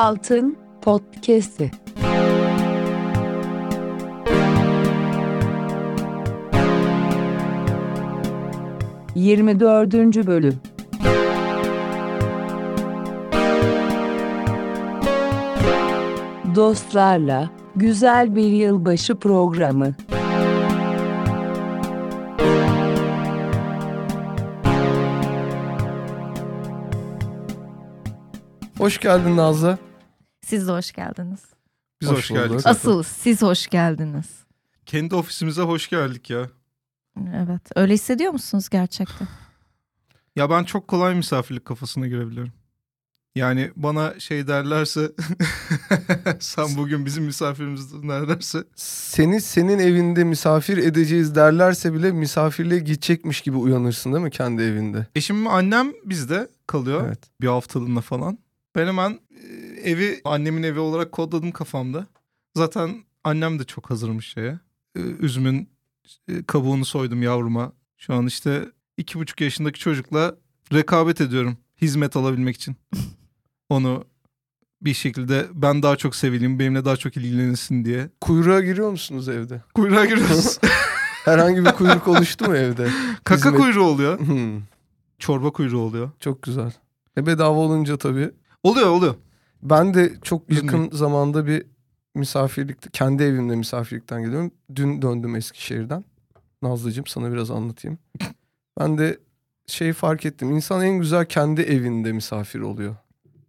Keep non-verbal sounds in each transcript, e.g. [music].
Altın Podcast'i. Yirmi dördüncü bölüm. Dostlarla güzel bir yılbaşı programı. Hoş geldin Nazlı. Siz de hoş geldiniz. Biz Hoş hoş, geldik. zaten. Asıl siz hoş geldiniz. Kendi ofisimize hoş geldik ya. Evet. Öyle hissediyor musunuz gerçekten? [sighs] Ya ben çok kolay misafirlik kafasına girebiliyorum. Yani bana şey derlerse [laughs] sen bugün bizim misafirimizsin derlerse Seni senin evinde misafir edeceğiz derlerse bile misafirliğe gidecekmiş gibi uyanırsın değil mi kendi evinde? eşim annem bizde kalıyor Evet. bir haftalığına falan. Ben hemen evi annemin evi olarak kodladım kafamda. Zaten annem de çok hazırmış şeye. E, Üzümün e, kabuğunu soydum yavruma. Şu an işte iki buçuk yaşındaki çocukla rekabet ediyorum hizmet alabilmek için. [laughs] Onu bir şekilde ben daha çok sevileyim, benimle daha çok ilgilenilsin diye. Kuyruğa giriyor musunuz evde? Kuyruğa giriyoruz. [laughs] Herhangi bir kuyruk oluştu mu evde? [laughs] Kaka Hizmet- kuyruğu oluyor. Hmm, Çorba kuyruğu oluyor. çok güzel. E bedava olunca tabii. Oluyor oluyor. Ben de çok yakın Üzmeyin. zamanda bir misafirlikte, kendi evimde misafirlikten geliyorum. Dün döndüm Eskişehir'den. Nazlıcığım sana biraz anlatayım. [laughs] Ben de şey fark ettim. İnsan en güzel kendi evinde misafir oluyor.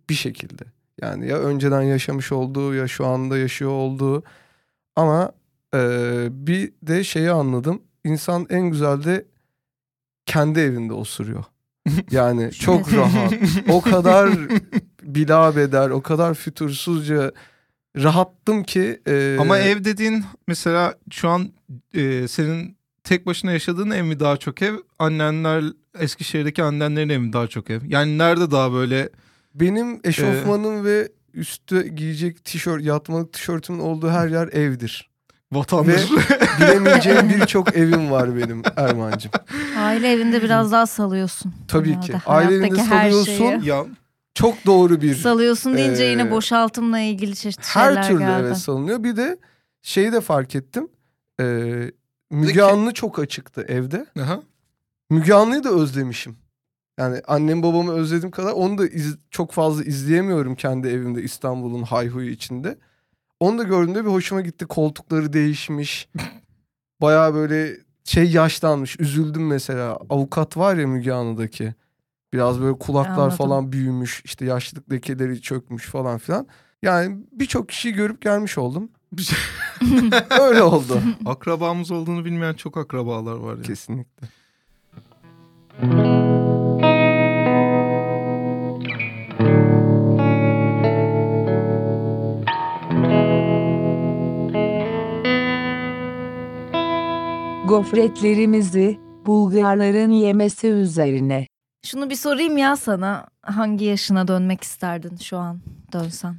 Bir şekilde. Yani ya önceden yaşamış olduğu ya şu anda yaşıyor olduğu. Ama eee, bir de şeyi anladım. İnsan en güzel de kendi evinde osuruyor. [laughs] Yani çok rahat. O kadar [laughs] bilabeder, o kadar fütursuzca rahattım ki. eee, Ama ev dediğin mesela şu an e, senin tek başına yaşadığın ev mi daha çok ev? Annenler Eskişehir'deki annenlerin evi mi daha çok ev? Yani nerede daha böyle Benim eşofmanım ve üstte giyecek tişört, yatmalık tişörtümün olduğu her yer evdir. Vatandır? Bilemeyeceğim birçok evim var benim Erman'cığım. Aile evinde biraz daha salıyorsun. Tabii ki. Aile evinde salıyorsun. şeyi. ya Çok doğru bir Salıyorsun deyince Ee, yine boşaltımla ilgili çeşitli şeyler her türlü geldi. evet salınıyor. Bir de şeyi de fark ettim. Eee Müge Peki. Anlı çok açıktı evde. aha. Müge Anlı'yı da özlemişim. Yani annem babamı özlediğim kadar onu da iz- çok fazla izleyemiyorum kendi evimde İstanbul'un hayhuyu içinde. Onu da gördüğümde bir hoşuma gitti. Koltukları değişmiş. Baya böyle şey yaşlanmış. Üzüldüm mesela. Avukat var ya Müge Anlı'daki. Biraz böyle kulaklar Anladım. falan büyümüş. İşte yaşlılık lekeleri çökmüş falan filan. Yani birçok kişiyi görüp gelmiş oldum. [laughs] Öyle oldu. Akrabamız olduğunu bilmeyen çok akrabalar var ya. Kesinlikle. Gofretlerimizi Bulgarların yemesi üzerine. Şunu bir sorayım ya sana. Hangi yaşına dönmek isterdin şu an dönsen?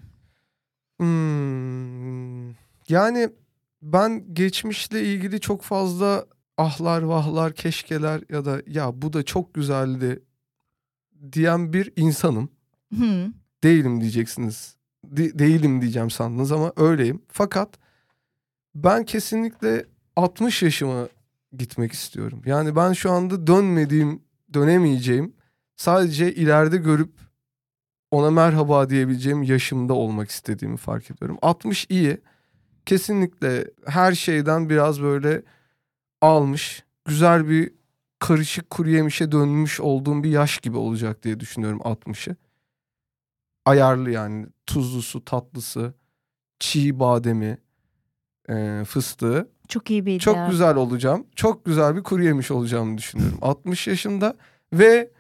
Hmm, yani ben geçmişle ilgili çok fazla ahlar vahlar keşkeler ya da ya bu da çok güzeldi diyen bir insanım. Hı. Değilim diyeceksiniz. De- değilim diyeceğim sandınız ama öyleyim. Fakat ben kesinlikle 60 yaşıma gitmek istiyorum. Yani ben şu anda dönmediğim, dönemeyeceğim, sadece ileride görüp ona merhaba diyebileceğim yaşımda olmak istediğimi fark ediyorum. 60 iyi. Kesinlikle her şeyden biraz böyle almış, güzel bir karışık kuru yemişe dönmüş olduğum bir yaş gibi olacak diye düşünüyorum 60'ı. Ayarlı yani tuzlusu, tatlısı, çiğ bademi, e, fıstığı. Çok iyi bir Çok güzel olacağım. Çok güzel bir kuru yemiş olacağımı düşünüyorum. [laughs] 60 yaşında ve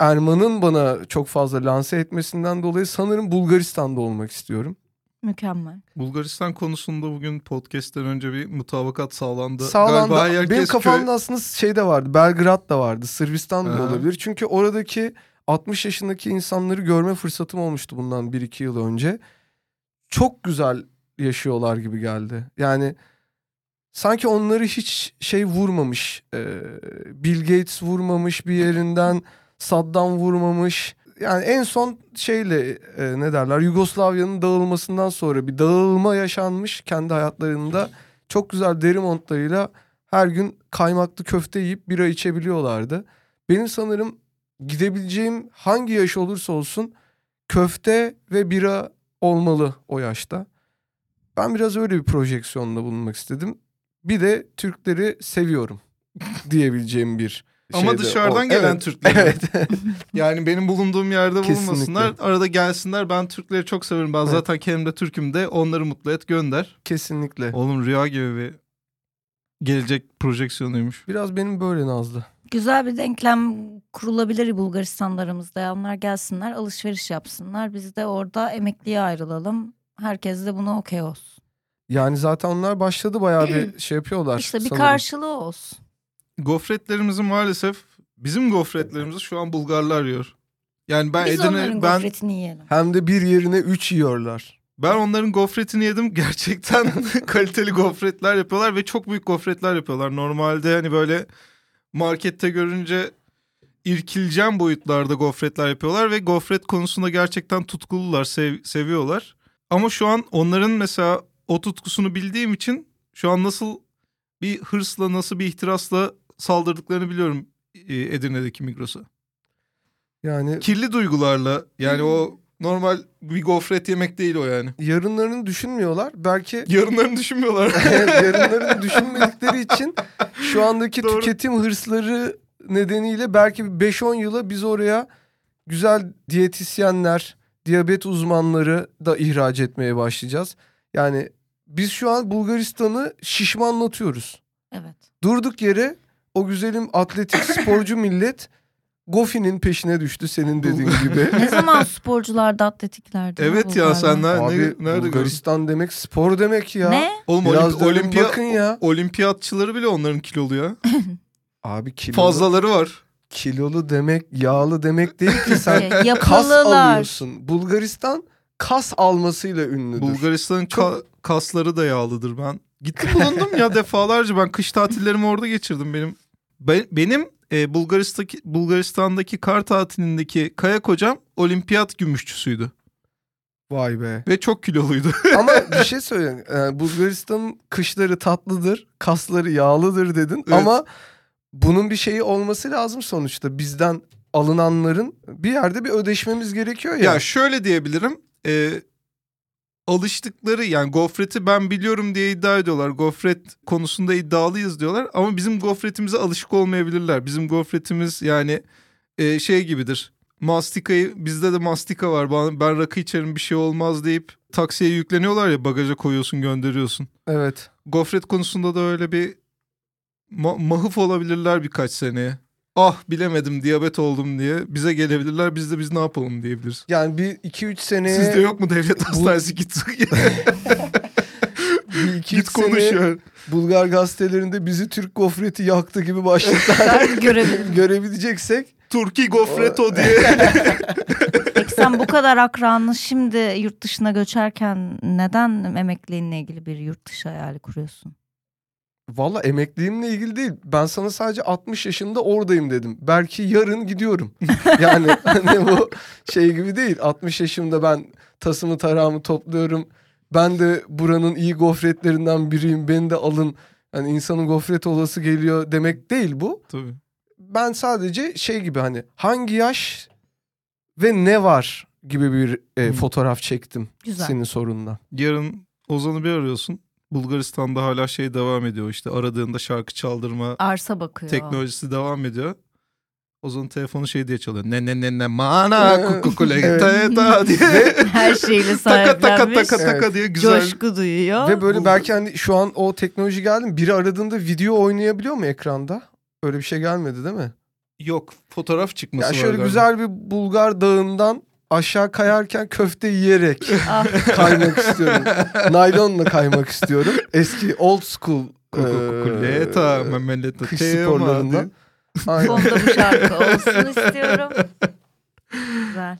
Erman'ın bana çok fazla lanse etmesinden dolayı sanırım Bulgaristan'da olmak istiyorum. Mükemmel. Bulgaristan konusunda bugün podcast'ten önce bir mutabakat sağlandı. Sağlandı. Galiba herkes Benim kafamda köy- aslında şey de vardı. Belgrad da vardı. Sırbistan da olabilir. Çünkü oradaki 60 yaşındaki insanları görme fırsatım olmuştu bundan 1-2 yıl önce. Çok güzel yaşıyorlar gibi geldi. Yani sanki onları hiç şey vurmamış. e, Bill Gates vurmamış bir yerinden. Saddam vurmamış. yani en son şeyle e, ne derler Yugoslavya'nın dağılmasından sonra bir dağılma yaşanmış kendi hayatlarında. Çok güzel deri montlarıyla her gün kaymaklı köfte yiyip bira içebiliyorlardı. Benim sanırım gidebileceğim hangi yaş olursa olsun köfte ve bira olmalı o yaşta. Ben biraz öyle bir projeksiyonda bulunmak istedim. Bir de Türkleri seviyorum [laughs] diyebileceğim bir Ama şeyde dışarıdan ol- gelen Evet. Türkler. Evet. [laughs] Yani benim bulunduğum yerde Kesinlikle. bulunmasınlar. Arada gelsinler. Ben Türkleri çok severim. Ben Evet. zaten kendim de Türk'üm de onları mutlu et gönder. Kesinlikle. Oğlum rüya gibi bir gelecek projeksiyonuymuş. Biraz benim böyle Nazlı. Güzel bir denklem kurulabilir. Ya Onlar gelsinler alışveriş yapsınlar. Biz de orada emekliye ayrılalım. Herkes de buna okey olsun. Yani zaten onlar başladı bayağı bir [clears throat] şey yapıyorlar. İşte bir sanırım. karşılığı olsun. Gofretlerimizi maalesef bizim gofretlerimizi şu an Bulgarlar yiyor. Yani ben Biz onların Edirne ben gofretini yiyelim. Hem de bir yerine üç yiyorlar. ben onların gofretini yedim. [laughs] Gerçekten [laughs] kaliteli gofretler yapıyorlar ve çok büyük gofretler yapıyorlar. Normalde hani böyle markette görünce irkileceğim boyutlarda gofretler yapıyorlar ve gofret konusunda gerçekten tutkulular, sev- seviyorlar. Ama şu an onların mesela o tutkusunu bildiğim için şu an nasıl bir hırsla, nasıl bir ihtirasla saldırdıklarını biliyorum e, Edirne'deki Migros'a. Yani Kirli duygularla yani o normal bir gofret yemek değil o yani. yarınlarını düşünmüyorlar. Belki [laughs] Yarınlarını düşünmüyorlar. [laughs] yarınlarını düşünmedikleri için şu andaki Doğru. tüketim hırsları nedeniyle belki bir 5-10 yıla biz oraya güzel diyetisyenler, diyabet uzmanları da ihraç etmeye başlayacağız. Yani biz şu an Bulgaristan'ı şişmanlatıyoruz. Evet. Durduk yere o güzelim atletik sporcu [laughs] millet Gofi'nin peşine düştü senin dediğin gibi. Ne zaman sporcularda atletiklerdi? evet ya sen ne, Abi ne, nerede gördün? Bulgaristan demek spor demek ya. Ne? Oğlum Biraz olimpiya, bakın ya. olimpiyatçıları bile onların kilolu ya. [laughs] Abi kilolu, Fazlaları var. Kilolu demek yağlı demek değil ki sen [laughs] Şey, kas alıyorsun. Bulgaristan kas almasıyla ünlüdür. Bulgaristan'ın ka- kasları da yağlıdır ben. Gittim bulundum ya [laughs] defalarca ben kış tatillerimi orada geçirdim benim. Be- benim e, Bulgaristan'daki, Bulgaristan'daki kar tatilindeki kayak hocam olimpiyat gümüşçüsüydü. Vay be. Ve çok kiloluydu. [laughs] Ama bir şey söyleyeyim. Ee, Bulgaristan'ın kışları tatlıdır, kasları yağlıdır dedin. Evet. Ama bunun bir şeyi olması lazım sonuçta. Bizden alınanların bir yerde bir ödeşmemiz gerekiyor ya. ya şöyle diyebilirim. E, alıştıkları yani gofreti ben biliyorum diye iddia ediyorlar. Gofret konusunda iddialıyız diyorlar. Ama bizim gofretimize alışık olmayabilirler. Bizim gofretimiz yani e, şey gibidir. Mastikayı bizde de mastika var. Ben, ben rakı içerim bir şey olmaz deyip taksiye yükleniyorlar ya bagaja koyuyorsun gönderiyorsun. Evet. Gofret konusunda da öyle bir ma- mahıf olabilirler birkaç seneye. Ah bilemedim diyabet oldum diye bize gelebilirler biz de biz ne yapalım diyebiliriz. Yani bir 2-3 seneye... Sizde yok mu devlet hastanesi git [laughs] [laughs] Bir iki git konuş ya. Bulgar gazetelerinde bizi Türk gofreti yaktı gibi başlıklar [laughs] görebileceksek Turki gofreto diye. Peki sen bu kadar akranlı şimdi yurt dışına göçerken neden emekliliğinle ilgili bir yurt dışı hayali kuruyorsun? Valla emekliliğimle ilgili değil. Ben sana sadece 60 yaşında oradayım dedim. Belki yarın gidiyorum. [laughs] yani hani bu şey gibi değil. 60 yaşımda ben tasımı tarağımı topluyorum. Ben de buranın iyi gofretlerinden biriyim. Beni de alın. Hani insanın gofret olası geliyor demek değil bu. Tabii. Ben sadece şey gibi hani hangi yaş ve ne var gibi bir e, fotoğraf çektim Güzel. senin sorunla. Yarın Ozan'ı bir arıyorsun. Bulgaristan'da hala şey devam ediyor işte aradığında şarkı çaldırma Arsa bakıyor. teknolojisi devam ediyor. Ozan'ın telefonu şey diye çalıyor. Ne ne ne ne mana kukukule Evet. ta ta [laughs] diye. Her şeyle taka taka sahiplenmiş. taka taka diye güzel. Coşku duyuyor. Ve böyle belki hani şu an o teknoloji geldi mi? Biri aradığında video oynayabiliyor mu ekranda? Öyle bir şey gelmedi değil mi? Yok fotoğraf çıkması Ya var şöyle güzel bir Bulgar dağından aşağı kayarken köfte yiyerek [laughs] Ah, kaymak istiyorum. Naylonla kaymak istiyorum. Eski old school Kukuleta eee, memeleta kış. Aynen. fonda bu şarkı olsun istiyorum. Güzel.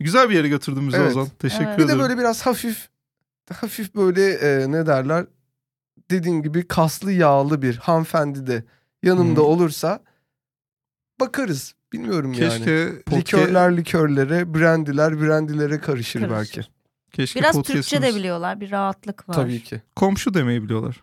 Güzel bir yere götürdün bizi Evet. Ozan. Teşekkür Evet. Bir ederim. de böyle biraz hafif hafif böyle e, ne derler dediğin gibi kaslı yağlı bir hanımefendi de yanımda Hı. olursa bakarız. Bilmiyorum yani. Keşke Likörler likörlere, brandiler brandilere karışır, Karışır. belki. keşke Biraz Türkçe de biliyorlar. Bir rahatlık var. Tabii ki. Komşu demeyi biliyorlar.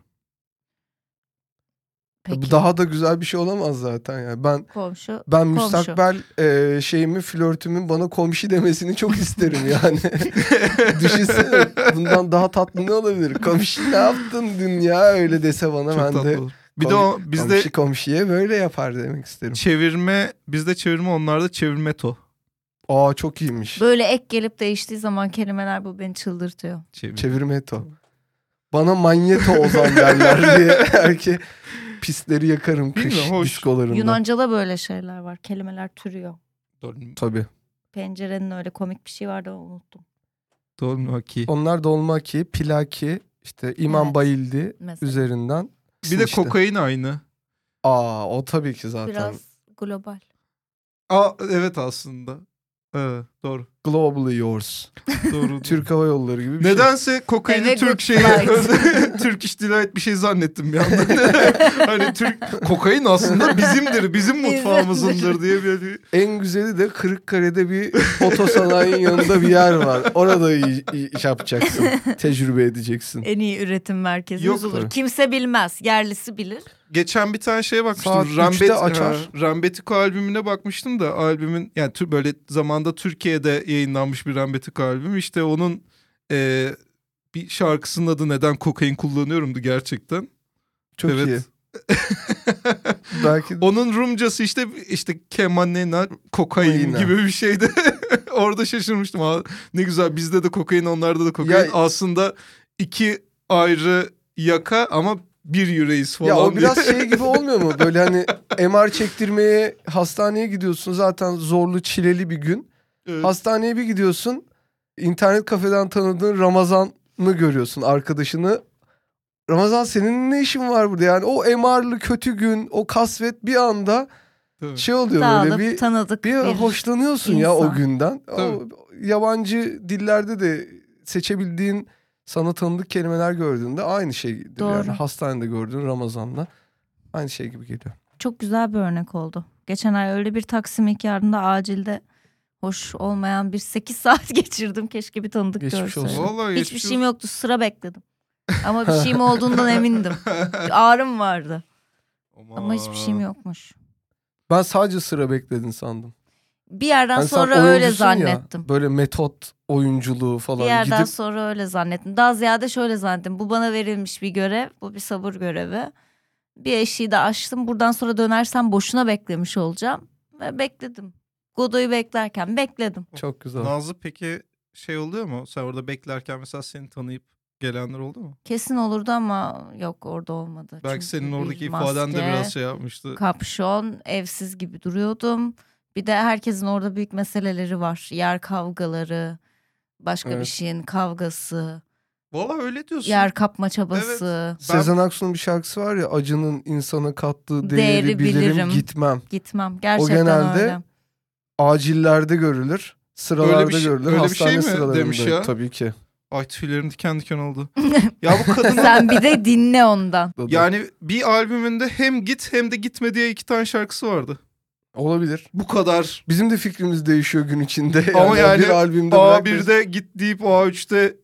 Peki. Bu daha da güzel bir şey olamaz zaten yani. Ben komşu. ben Komşu. müstakbel e, şeyimi flörtümün bana komşu demesini çok isterim yani. [laughs] Düşünsene bundan daha tatlı ne olabilir? Komşu ne yaptın dün ya öyle dese bana Çok ben tatlı de olur. Bir de o bizde komşu komşuya böyle yapar demek isterim. çevirme, bizde çevirme onlarda çevirmeto. Aa çok iyiymiş. Böyle ek gelip değiştiği zaman kelimeler bu beni çıldırtıyor. Çevir. Çevirmeto. Bana manyeto ozan derler diye. [laughs] Belki pisleri yakarım kış Bilmiyorum, hoş. diskolarında. Yunanca'da böyle şeyler var. Kelimeler türüyor. Tabii. Pencerenin öyle komik bir şey vardı unuttum. Dolmaki. Onlar dolmaki, plaki, işte İmam Evet. Bayildi Mesela. üzerinden. Bir de işte. kokain aynı. Aa o tabii ki zaten. Biraz global. Aa evet aslında. Evet doğru. Globally yours. [laughs] Doğru. Türk Hava Yolları gibi bir şey. Nedense kokaini Türk şeyi. [laughs] Türk iş delight bir şey zannettim bir anda. [laughs] hani Türk kokain aslında bizimdir, bizim mutfağımızındır diye bir En güzeli de Kırıkkale'de bir otosanayinin yanında bir yer var. Orada iş yapacaksın. Tecrübe edeceksin. En iyi üretim merkezimiz Yok. olur. Kimse bilmez. Yerlisi bilir. Geçen bir tane şeye bakmıştım. Saat Rambet, açar. ha, Rambetiko albümüne bakmıştım da albümün yani tür böyle zamanda Türkiye'de yayınlanmış bir Rambetiko albüm. İşte onun e, bir şarkısının adı neden kokain kullanıyorumdu gerçekten. Çok evet. iyi. [laughs] Belki Onun Rumcası işte işte kemanena kokain gibi bir şeydi. [laughs] Orada şaşırmıştım. Aa, ne güzel bizde de kokain onlarda da kokain. Ya- Aslında iki ayrı yaka ama bir yüreğiz falan ya o diye. biraz şey gibi olmuyor mu? Böyle hani [laughs] MR çektirmeye hastaneye gidiyorsun zaten zorlu çileli bir gün. Evet. Hastaneye bir gidiyorsun. internet kafeden tanıdığın Ramazan'ı görüyorsun arkadaşını. Ramazan senin ne işin var burada? Yani o MR'lı kötü gün, o kasvet bir anda Tabii. şey oluyor Dağılıp böyle bir tanıdık bir bir hoşlanıyorsun ya o insan. günden. O Tabii. yabancı dillerde de seçebildiğin sana tanıdık kelimeler gördüğünde aynı şeydir Doğru. yani. Hastanede gördüğün Ramazan'la aynı şey gibi geliyor. Çok güzel bir örnek oldu. Geçen ay öyle bir Taksim hikârında acilde hoş olmayan bir 8 [laughs] saat geçirdim. Keşke bir tanıdık Geçmiş görseydim. olsun. Vallahi Hiçbir geçmiş şeyim yoktu. Sıra bekledim. Ama bir [laughs] şeyim olduğundan emindim. Ağrım vardı. olsun. Ama hiçbir şeyim yokmuş. Ben sadece sıra bekledin sandım. Bir yerden Hani sonra öyle oyuncusun ya, zannettim. böyle metot oyunculuğu falan Bir yerden gidip sonra öyle zannettim. Daha ziyade şöyle zannettim. Bu bana verilmiş bir görev. Bu bir sabır görevi. Bir eşiği de açtım. Buradan sonra dönersem boşuna beklemiş olacağım. Ve bekledim. Godoy'u beklerken bekledim. çok güzel. Nazlı peki şey oluyor mu? Sen orada beklerken mesela seni tanıyıp gelenler oldu mu? Kesin olurdu ama yok orada olmadı. Belki Çünkü senin oradaki ifaden de biraz şey yapmıştı. Kapşon, evsiz gibi duruyordum. Bir de herkesin orada büyük meseleleri var. Yer kavgaları, başka bir Evet. şeyin kavgası, Valla öyle diyorsun. yer kapma çabası. Ben- Sezen Aksu'nun bir şarkısı var ya acının insana kattığı değeri, Değeri bilirim, bilirim. gitmem. Gitmem. Gerçekten genelde öyle. Acillerde görülür. Sıralarda Öyle bir şey- görülür. öyle bir hastane şey mi sıralarında demiş ya? tabii ki. Ay tüylerim diken diken oldu. [laughs] ya bu kadının Sen bir de dinle ondan. yani bir albümünde hem git hem de gitme diye iki tane şarkısı vardı. Olabilir. Bu kadar. Bizim de fikrimiz değişiyor gün içinde. Ama yani bir albümde belki- A1'de git deyip A3'te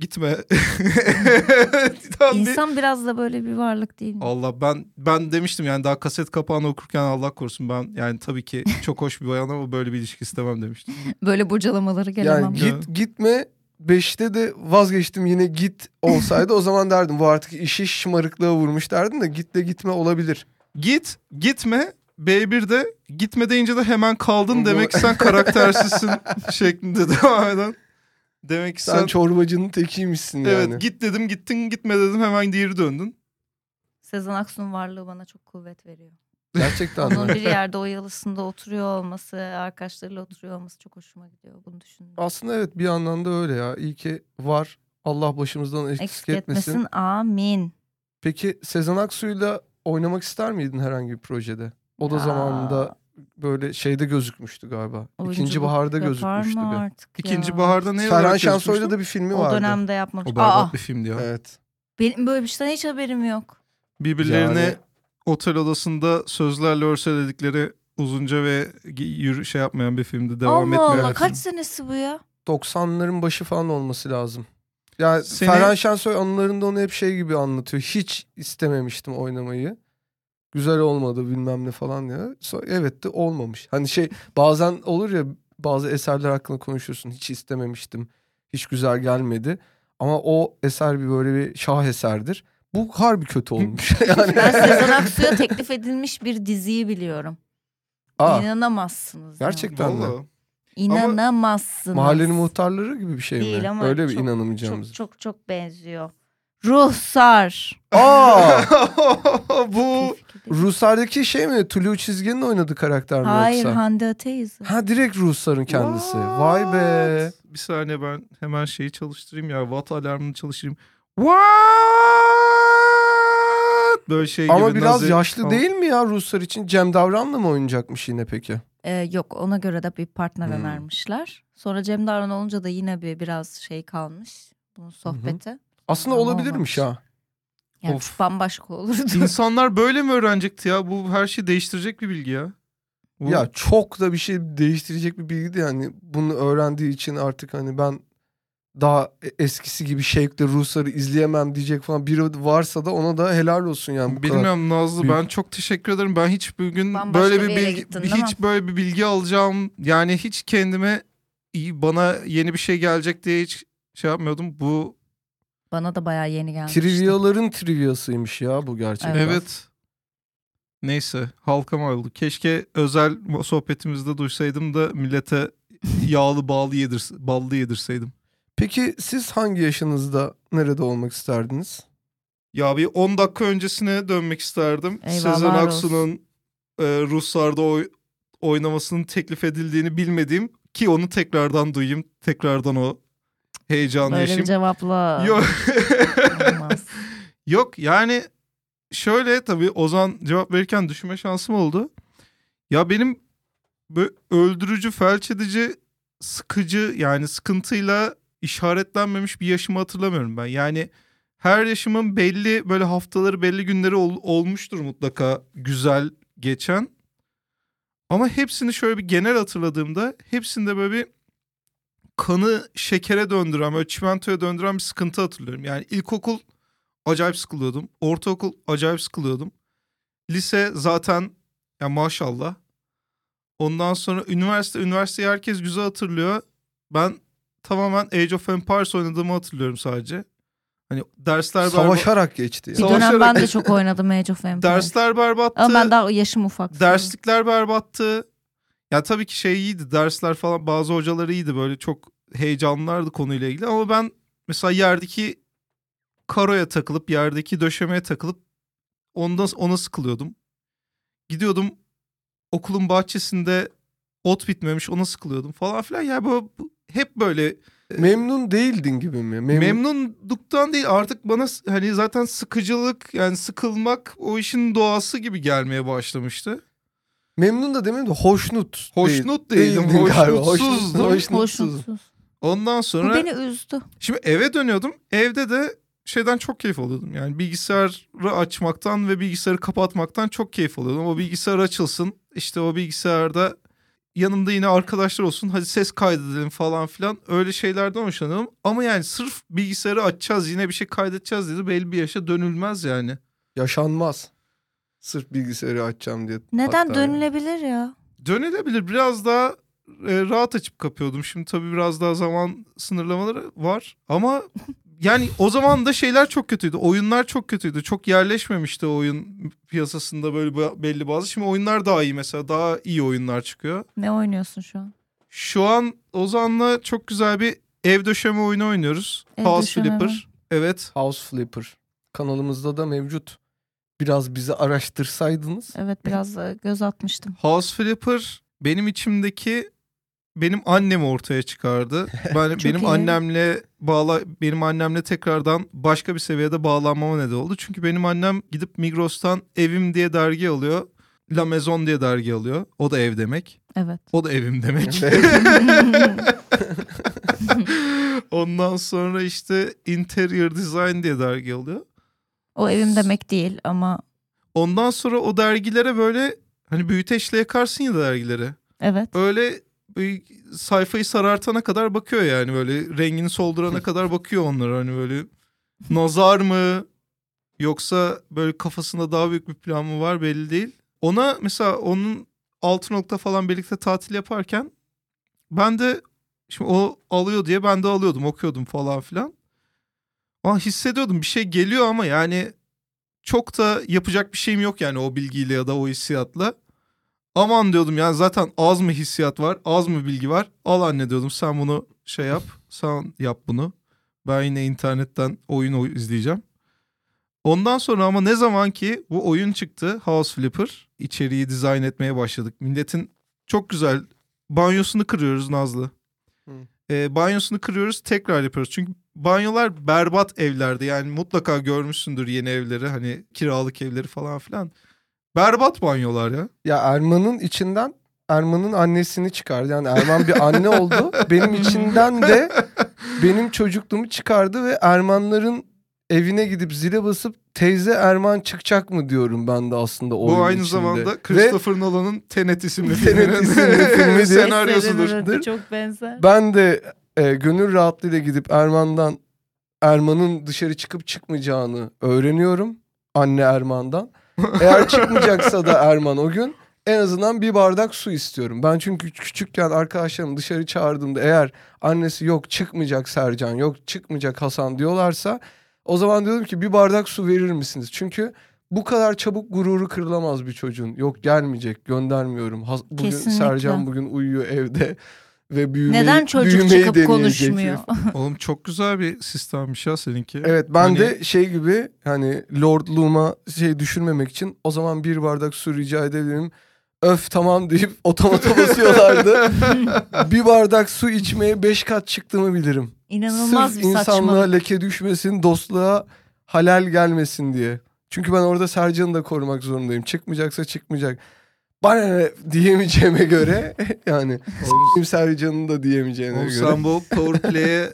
gitme. [laughs] İnsan biraz da böyle bir varlık değil mi? Allah ben ben demiştim yani daha kaset kapağını okurken Allah korusun ben yani tabii ki çok hoş bir bayan ama böyle bir ilişki istemem demiştim. [laughs] Böyle bocalamaları gelemem. yani Ya. git gitme Beşte de vazgeçtim yine git olsaydı o zaman derdim bu artık işi şımarıklığa vurmuş derdim de gitle gitme olabilir. Git gitme B1'de gitme deyince de hemen kaldın demek ki sen karaktersizsin [laughs] şeklinde devam eden. Demek ki Sen, sen, çorbacının tekiymişsin evet yani. git dedim gittin gitme dedim hemen geri döndün. Sezen Aksu'nun varlığı bana çok kuvvet veriyor. Gerçekten Onun bir yerde o yalısında oturuyor olması, arkadaşlarıyla oturuyor olması çok hoşuma gidiyor. Bunu düşündüm. Aslında evet bir yandan da öyle ya. İyi ki var. Allah başımızdan eksik, Eksik etmesin. etmesin. Amin. Peki Sezen Aksu'yla oynamak ister miydin herhangi bir projede? O da Ya, zamanında böyle şeyde gözükmüştü galiba. İkinci oyunculuk Bahar'da yapar gözükmüştü bir. artık İkinci ya? baharda ne Ferhan gözükmüştü? da bir filmi O vardı. dönemde yapmamış. O berbat Aa, bir filmdi ya. Evet. benim böyle bir şeyden hiç haberim yok. Birbirlerine Yani- otel odasında sözlerle örseledikleri uzunca ve yürü şey yapmayan bir filmdi. Devam Allah Allah kaç film. senesi bu ya? 90'ların başı falan olması lazım. Yani Seni- Ferhan Şensoy anılarında onu hep şey gibi anlatıyor. Hiç istememiştim oynamayı. Güzel olmadı bilmem ne falan ya. So- evet de olmamış. Hani şey bazen olur ya bazı eserler hakkında konuşuyorsun. Hiç istememiştim. Hiç güzel gelmedi. Ama o eser bir böyle bir şaheserdir. Bu harbi kötü olmuş. [laughs] yani. Ben Sezen [laughs] Aksu'ya teklif edilmiş bir diziyi biliyorum. Aa, İnanamazsınız. yani. Gerçekten mi? Vallahi. İnanamazsınız. Mahallenin muhtarları gibi bir şey Değil mi? ama Öyle bir çok- inanamayacağımız. Çok çok çok benziyor. Ruhsar. Aa! [laughs] Bu Ruslardaki şey mi? Tulu çizginin oynadığı karakter mi Hayır yoksa? Hande Ateyzi. Ha direkt Rusların kendisi. What? Vay be. Bir saniye ben hemen şeyi çalıştırayım ya. Watt alarmını çalıştırayım. What? Böyle şey Ama gibi. biraz Nazi- yaşlı falan. değil mi ya Ruslar için? Cem Davran'la mı oynayacakmış yine peki? Ee, yok ona göre de bir partner Hmm. önermişler. Sonra Cem Davran olunca da yine bir biraz şey kalmış. Bunun sohbeti. Aslında Ama olabilirmiş olmamış. ha. Yani Of. çok bambaşka olurdu. İnsanlar böyle mi öğrenecekti ya? Bu her şeyi değiştirecek bir bilgi ya. Bu- Ya çok da bir şey değiştirecek bir bilgi de yani bunu öğrendiği için artık hani ben daha e- eskisi gibi şevkle Rusları izleyemem diyecek falan biri varsa da ona da helal olsun yani. Bu kadar. Bilmiyorum Nazlı büyük- ben çok teşekkür ederim. Ben hiç bugün Bambaşka böyle bir bir yere bilgi gittin, değil hiç böyle bir bilgi alacağım. Yani hiç kendime iyi bana yeni bir şey gelecek diye hiç şey yapmıyordum. Bu Bana da bayağı yeni gelmişti. Triviaların triviasıymış ya bu gerçekten. evet. Neyse halka mal oldu. Keşke özel sohbetimizde duysaydım da millete yağlı bağlı yedir ballı yedirseydim. Peki siz hangi yaşınızda nerede olmak isterdiniz? Ya bir 10 dakika öncesine dönmek isterdim. Eyvallah Sezen. Aksu'nun e, Ruslar'da oy- oynamasının teklif edildiğini bilmediğim ki onu tekrardan duyayım. Tekrardan o heyecanı Böyle bir yaşayayım. cevapla Yok. olmaz. [laughs] Yok yani şöyle tabii Ozan cevap verirken düşünme şansım oldu. Ya benim böyle öldürücü, felç edici, sıkıcı yani sıkıntıyla işaretlenmemiş bir yaşımı hatırlamıyorum ben. Yani her yaşımın belli böyle haftaları belli günleri ol- olmuştur mutlaka güzel geçen. Ama hepsini şöyle bir genel hatırladığımda hepsinde böyle bir kanı şekere döndüren, böyle çimentoya döndüren bir sıkıntı hatırlıyorum. Yani ilkokul acayip sıkılıyordum. Ortaokul acayip sıkılıyordum. Lise zaten ya maşallah. Ondan sonra üniversite, üniversiteyi herkes güzel hatırlıyor. Ben tamamen Age of Empires oynadığımı hatırlıyorum sadece. Hani dersler berbat. Savaşarak geçti. Bir ya. Savaşarak- dönem ben de çok oynadım Age of [laughs] Empires. Dersler berbattı. Ama ben daha yaşım ufak. Derslikler berbattı. Ya tabii ki şey iyiydi. Dersler falan bazı hocaları iyiydi. Böyle çok heyecanlılardı konuyla ilgili. Ama ben mesela yerdeki karoya takılıp yerdeki döşemeye takılıp ondan ona sıkılıyordum. Gidiyordum okulun bahçesinde ot bitmemiş ona sıkılıyordum falan filan. Ya bu, bu hep böyle Memnun değildin gibi mi? Memnun. memnunluktan değil artık bana hani zaten sıkıcılık yani sıkılmak o işin doğası gibi gelmeye başlamıştı. Memnun da demeyeyim de hoşnut. Hoşnut değil. değildim, Değildin galiba. hoşnutsuzdum. Hoşnut- Hoşnutsuz. Ondan Bu sonra beni üzdü. şimdi eve dönüyordum. Evde de şeyden çok keyif alıyordum. Yani bilgisayarı açmaktan ve bilgisayarı kapatmaktan çok keyif alıyordum. O bilgisayar açılsın. işte o bilgisayarda yanımda yine arkadaşlar olsun. Hadi ses kaydedelim falan filan. Öyle şeylerden hoşlanıyorum. Ama yani sırf bilgisayarı açacağız yine bir şey kaydedeceğiz dedi. Belli bir yaşa dönülmez yani. Yaşanmaz. Sırf bilgisayarı açacağım diye. Neden hatta dönülebilir ya? Dönülebilir. Biraz daha e, rahat açıp kapıyordum. Şimdi tabii biraz daha zaman sınırlamaları var. Ama [laughs] yani o zaman da şeyler çok kötüydü. Oyunlar çok kötüydü. Çok yerleşmemişti oyun piyasasında böyle belli bazı. Şimdi oyunlar daha iyi mesela. Daha iyi oyunlar çıkıyor. Ne oynuyorsun şu an? Şu an Ozan'la çok güzel bir ev döşeme oyunu oynuyoruz. Ev House döşeme mi? Flipper. Evet. House Flipper. Kanalımızda da mevcut. Biraz bizi araştırsaydınız. Evet biraz da göz atmıştım. House Flipper benim içimdeki benim annemi ortaya çıkardı. [laughs] Ben Çok benim iyi. annemle bağla benim annemle tekrardan başka bir seviyede bağlanmama neden oldu. Çünkü benim annem gidip Migros'tan Evim diye dergi alıyor. La Maison diye dergi alıyor. O da ev demek. Evet. O da evim demek. [laughs] Ondan sonra işte Interior Design diye dergi alıyor. O evim demek değil ama Ondan sonra o dergilere böyle hani büyüteçle yakarsın ya dergileri. Evet. Öyle sayfayı sarartana kadar bakıyor yani böyle rengini soldurana kadar bakıyor onlara hani böyle nazar mı yoksa böyle kafasında daha büyük bir plan mı var belli değil. Ona mesela onun altı nokta falan birlikte tatil yaparken ben de şimdi o alıyor diye ben de alıyordum okuyordum falan filan. Ama hissediyordum bir şey geliyor ama yani çok da yapacak bir şeyim yok yani o bilgiyle ya da o hissiyatla. Aman diyordum ya zaten az mı hissiyat var az mı bilgi var al anne diyordum sen bunu şey yap sen yap bunu. Ben yine internetten oyun oy- izleyeceğim. Ondan sonra ama ne zaman ki bu oyun çıktı House Flipper içeriği dizayn etmeye başladık. Milletin çok güzel banyosunu kırıyoruz Nazlı. Hı. Ee, banyosunu kırıyoruz tekrar yapıyoruz. Çünkü banyolar berbat evlerde yani mutlaka görmüşsündür yeni evleri hani kiralık evleri falan filan. Berbat banyolar ya. Ya Erman'ın içinden Erman'ın annesini çıkardı. Yani Erman bir anne oldu. Benim içinden de benim çocukluğumu çıkardı ve Ermanların evine gidip zile basıp teyze Erman çıkacak mı diyorum ben de aslında o Bu oyun aynı içinde. zamanda Ve Christopher Nolan'ın Tenet isimli Tenet filminin. [laughs] Senaryosudur. Çok benzer. ben de e, gönül rahatlığıyla gidip Erman'dan Erman'ın dışarı çıkıp çıkmayacağını öğreniyorum. Anne Erman'dan. Eğer çıkmayacaksa da Erman o gün en azından bir bardak su istiyorum. Ben çünkü küçükken arkadaşlarım dışarı çağırdığımda eğer annesi yok çıkmayacak Sercan yok çıkmayacak Hasan diyorlarsa o zaman diyorum ki bir bardak su verir misiniz? Çünkü bu kadar çabuk gururu kırılamaz bir çocuğun. Yok gelmeyecek göndermiyorum. Bugün Kesinlikle. Sercan bugün uyuyor evde ve büyümeyi, Neden çocuk büyümeyi çıkıp konuşmuyor? [laughs] Oğlum çok güzel bir sistemmiş ya seninki. Evet ben Hani- de şey gibi hani lordluğuma şey düşürmemek için o zaman bir bardak su rica edebilirim. Öf tamam deyip [laughs] otomata basıyorlardı. [laughs] bir bardak su içmeye beş kat çıktığımı bilirim. İnanılmaz Sırf bir insanlığa saçmalık. leke düşmesin, dostluğa halal gelmesin diye. Çünkü ben orada Sercan'ı da korumak zorundayım. Çıkmayacaksa çıkmayacak. Bana ne diyemeyeceğime göre [laughs] yani Oğlum, Sercan'ın da diyemeyeceğine göre. sen bu power play'e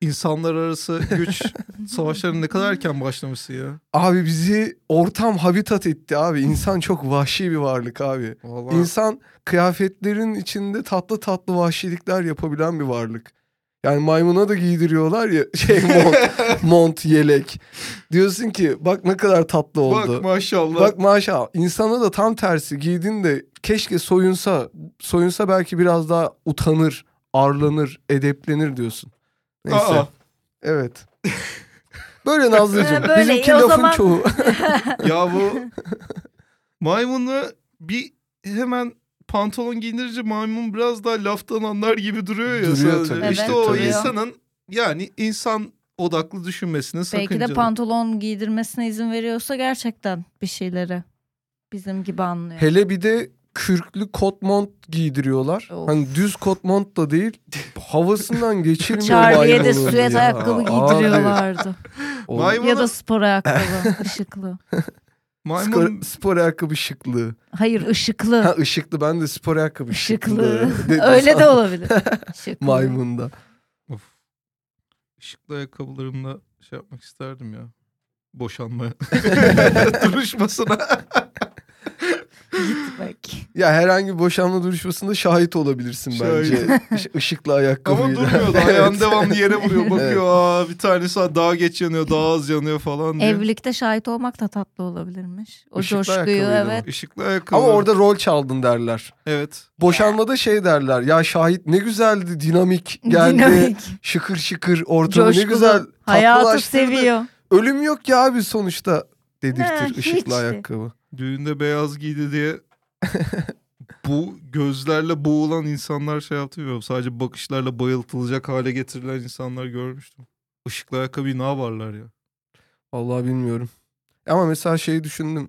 insanlar arası güç [laughs] savaşlarına ne kadar erken başlamışsın ya. Abi bizi ortam habitat etti abi. İnsan çok vahşi bir varlık abi. Vallahi. İnsan kıyafetlerin içinde tatlı tatlı vahşilikler yapabilen bir varlık. Yani maymuna da giydiriyorlar ya [laughs] şey mont, [laughs] mont yelek. Diyorsun ki bak ne kadar tatlı oldu. Bak maşallah. Bak maşallah insana da tam tersi giydin de keşke soyunsa soyunsa belki biraz daha utanır, arlanır, edeplenir diyorsun. Neyse. Aa, Evet. Böyle Nazlıcığım. Ee, [laughs] böyle, Bizimki o lafın zaman- çoğu. ya bu maymunu bir hemen pantolon giydirince maymun biraz daha laftan anlar gibi duruyor ya Duruyor sadece. tabii. İşte Evet, o duruyor. insanın yani insan odaklı düşünmesinin Belki de pantolon giydirmesine izin veriyorsa gerçekten bir şeyleri bizim gibi anlıyor. Hele bir de kürklü kot mont giydiriyorlar. Of. Hani düz kot mont da değil. Havasından geçilmiyor Charlie'ye de süet ya. ayakkabı giydiriyorlardı. ya da spor ayakkabı ışıklı. [laughs] Maymun Spor, spor ayakkabı şıklığı. Hayır ışıklı. Ha ışıklı ben de spor ayakkabı Işıklı. şıklığı. [laughs] dedim Öyle de olabilir. [laughs] Işıklı. Maymunda. Of. Işıklı ayakkabılarımla şey yapmak isterdim ya. Boşanmaya. [laughs] Duruşmasına. Gitmek. Ya herhangi bir boşanma duruşmasında şahit olabilirsin bence. Iş- [laughs] Işıklı ayakkabıyla. Ama durmuyor da [laughs] ayağın Evet. devamlı yere vuruyor. Bakıyor Evet. aa bir tanesi daha geç yanıyor daha az yanıyor falan diye. Evlilikte şahit olmak da tatlı olabilirmiş. O Işıklı coşkuyu evet. Işıklı ayakkabı. Ama orada rol çaldın derler. Evet. Boşanmada şey derler. Ya şahit ne güzeldi, dinamik [laughs] geldi. Dinamik. Şıkır şıkır ortamı ne güzel Hayatı seviyor. Ölüm yok ya abi sonuçta dedirtir Ha, ışıklı hiç ayakkabı. Düğünde beyaz giydi diye bu gözlerle boğulan insanlar şey yaptı. Sadece bakışlarla bayıltılacak hale getirilen insanlar görmüştüm. Işıklı ayakkabıyı ne yaparlar ya? Vallahi bilmiyorum. Ama mesela şeyi düşündüm.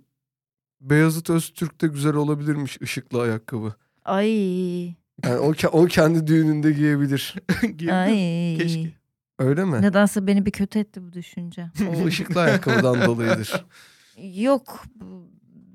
Beyazıt Öztürk de güzel olabilirmiş ışıklı ayakkabı. Ay. Yani o, o kendi düğününde giyebilir. [laughs] Giyebilir. Ay. Keşke. Öyle mi? Nedense beni bir kötü etti bu düşünce. O ışıklı ayakkabıdan dolayıdır. Yok.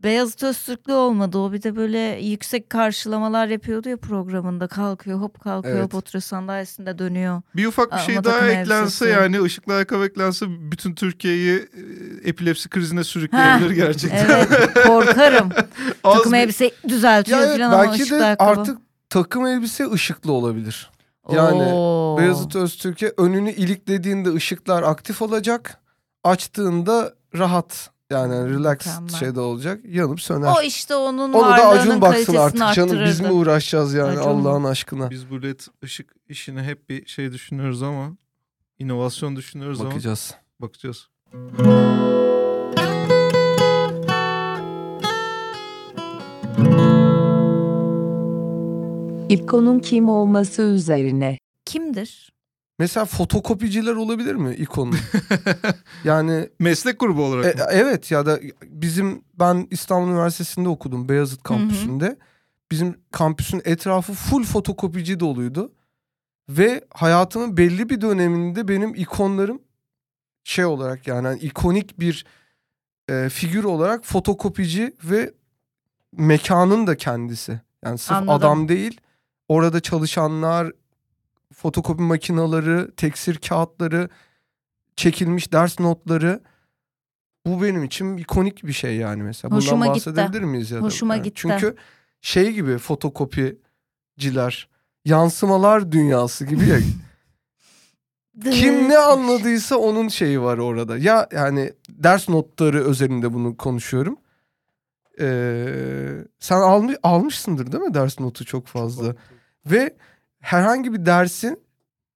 Beyazıt Öztürk'lü olmadı. O bir de böyle yüksek karşılamalar yapıyordu ya programında. Kalkıyor hop kalkıyor Evet. hop oturuyor sandalyesinde dönüyor. Bir ufak bir Ama şey takım daha eklense yani ışıklı ayakkabı eklense bütün Türkiye'yi e, epilepsi krizine sürükleyebilir Ha, [laughs] gerçekten. Evet korkarım. [laughs] Takım elbise düzeltiyor Ya evet, falan ama belki de ayakkabı. artık takım elbise ışıklı olabilir. yani Oo. Beyazıt Öztürk'e önünü iliklediğinde ışıklar aktif olacak. Açtığında rahat yani relax Mükemmel. şeyde olacak. Yanıp söner. O işte onun Onu da varlığının Acun baksın artık canım biz mi uğraşacağız yani Acun. Allah'ın aşkına. Biz bu led ışık işini hep bir şey düşünüyoruz ama inovasyon düşünüyoruz ama Bakacağız. bakacağız. İkonun kim olması üzerine. Kimdir? Mesela fotokopiciler olabilir mi ikonun? [laughs] yani Meslek grubu olarak e, mı? evet ya da bizim ben İstanbul Üniversitesi'nde okudum Beyazıt kampüsünde. Bizim kampüsün etrafı full fotokopici doluydu. Ve hayatımın belli bir döneminde benim ikonlarım şey olarak yani hani ikonik bir e, figür olarak fotokopici ve mekanın da kendisi. Yani sırf Anladım. adam değil orada çalışanlar, fotokopi makineleri, teksir kağıtları, çekilmiş ders notları. Bu benim için ikonik bir şey yani mesela. Bundan Hoşuma gitti. bahsedebilir miyiz ya da? Hoşuma Yani gitti. Çünkü şey gibi fotokopiciler yansımalar dünyası gibi ya. [laughs] Kim ne anladıysa onun şeyi var orada. Ya yani ders notları özelinde bunu konuşuyorum. Ee, sen almış, almışsındır değil mi ders notu çok fazla? Ve herhangi bir dersin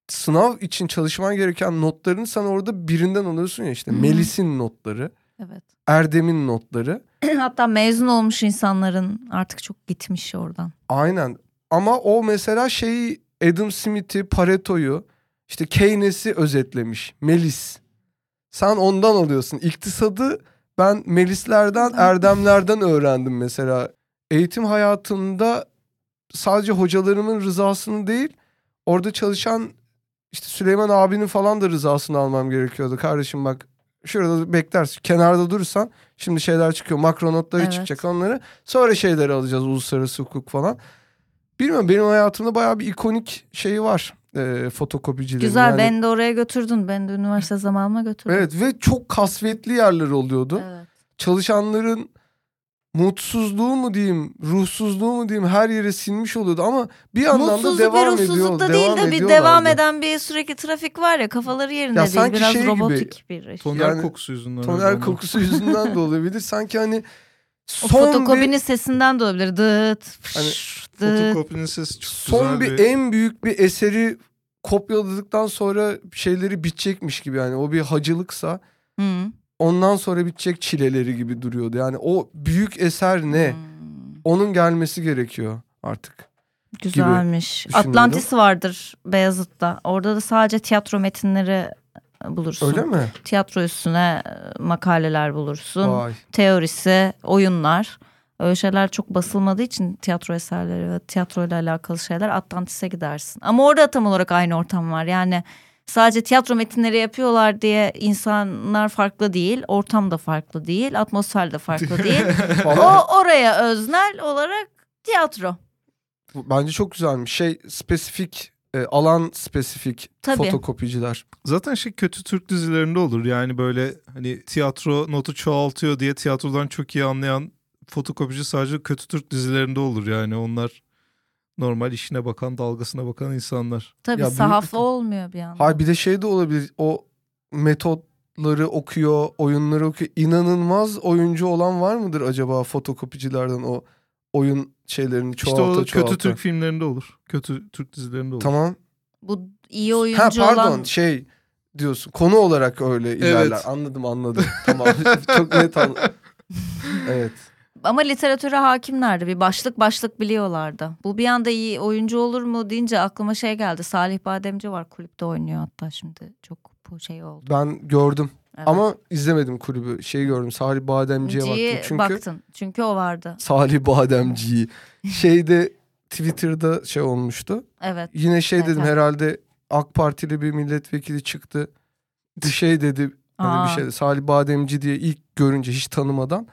sınav için çalışman gereken notlarını sen orada birinden alıyorsun ya işte. Hı. Melis'in notları, Evet. Erdem'in notları. [clears throat] Hatta mezun olmuş insanların artık çok gitmiş oradan. Aynen. Ama o mesela şeyi Adam Smith'i, Pareto'yu, işte Keynes'i özetlemiş. Melis. Sen ondan alıyorsun. İktisadı ben Melislerden. Erdemlerden öğrendim mesela. Eğitim hayatımda sadece hocalarımın rızasını değil, orada çalışan işte Süleyman abinin falan da rızasını almam gerekiyordu. Kardeşim bak şurada beklersin. Kenarda durursan şimdi şeyler çıkıyor. Makro notları Evet. çıkacak onları. Sonra şeyleri alacağız uluslararası hukuk falan. Bilmiyorum benim hayatımda bayağı bir ikonik şeyi var. E, fotokopicilerin. Güzel Yani- beni de oraya götürdün. Ben de üniversite zamanıma götürdün. Evet ve çok kasvetli yerler oluyordu. Evet. Çalışanların mutsuzluğu mu diyeyim, ruhsuzluğu mu diyeyim her yere sinmiş oluyordu ama bir yandan da Mutsuzluk devam ediyor. ruhsuzluk da değil de bir devam eden bir sürekli trafik var ya kafaları yerinde Ya değil. sanki Biraz şey gibi, robotik bir iş. Toner Yani kokusu yüzünden. Toner kokusu yüzünden de olabilir. Sanki hani O son fotokopinin bir, sesinden de olabilir. Dıt, Hani fış, dıt. Fotokopinin sesi çok son güzel bir en büyük bir eseri kopyaladıktan sonra şeyleri bitecekmiş gibi yani o bir hacılıksa Hı. Ondan sonra bitecek çileleri gibi duruyordu. Yani o büyük eser ne? Hmm. Onun gelmesi gerekiyor artık. Güzelmiş. Atlantis vardır Beyazıt'ta. Orada da sadece tiyatro metinleri bulursun. Öyle mi? Tiyatro üstüne e, makaleler bulursun. Vay. Teorisi, oyunlar. Öyle şeyler çok basılmadığı için tiyatro eserleri ve tiyatroyla alakalı şeyler Atlantis'e gidersin. Ama orada tam olarak aynı ortam var. Yani sadece tiyatro metinleri yapıyorlar diye insanlar farklı değil. Ortam da farklı değil. Atmosfer de farklı [laughs] değil. O oraya öznel olarak tiyatro. bence çok güzelmiş. Şey spesifik e, alan spesifik Tabii. fotokopiciler. Zaten şey kötü Türk dizilerinde olur. Yani böyle hani tiyatro notu çoğaltıyor diye tiyatrodan çok iyi anlayan fotokopici sadece kötü Türk dizilerinde olur. Yani onlar normal işine bakan, dalgasına bakan insanlar. Tabii Ya sahaflı bir- olmuyor bir yandan. Hayır bir de şey de olabilir. O metotları okuyor, oyunları okuyor. İnanılmaz oyuncu olan var mıdır acaba fotokopicilerden o oyun şeylerini çoğalta işte o çoğalta. kötü Türk filmlerinde olur. Kötü Türk dizilerinde olur. Tamam. Bu iyi oyuncu Ha pardon olan şey diyorsun. Konu olarak öyle ilerler. Evet. Anladım anladım. tamam. [laughs] Çok net anladım. evet. Ama literatüre hakimlerdi. Bir başlık başlık biliyorlardı. Bu bir anda iyi oyuncu olur mu deyince aklıma şey geldi. Salih Bademci var kulüpte oynuyor hatta şimdi. Çok bu şey oldu. Ben gördüm. Evet. Ama izlemedim kulübü. Şeyi gördüm. Salih Bademci'ye Ci'ye baktım. Çünkü baktın. Çünkü o vardı. Salih Bademci'yi. [laughs] Şeyde Twitter'da şey olmuştu. Evet. Yine şey Evet, dedim evet. herhalde AK Partili bir milletvekili çıktı. Şey dedi. Hani Aa. bir şey Salih Bademci diye ilk görünce hiç tanımadan.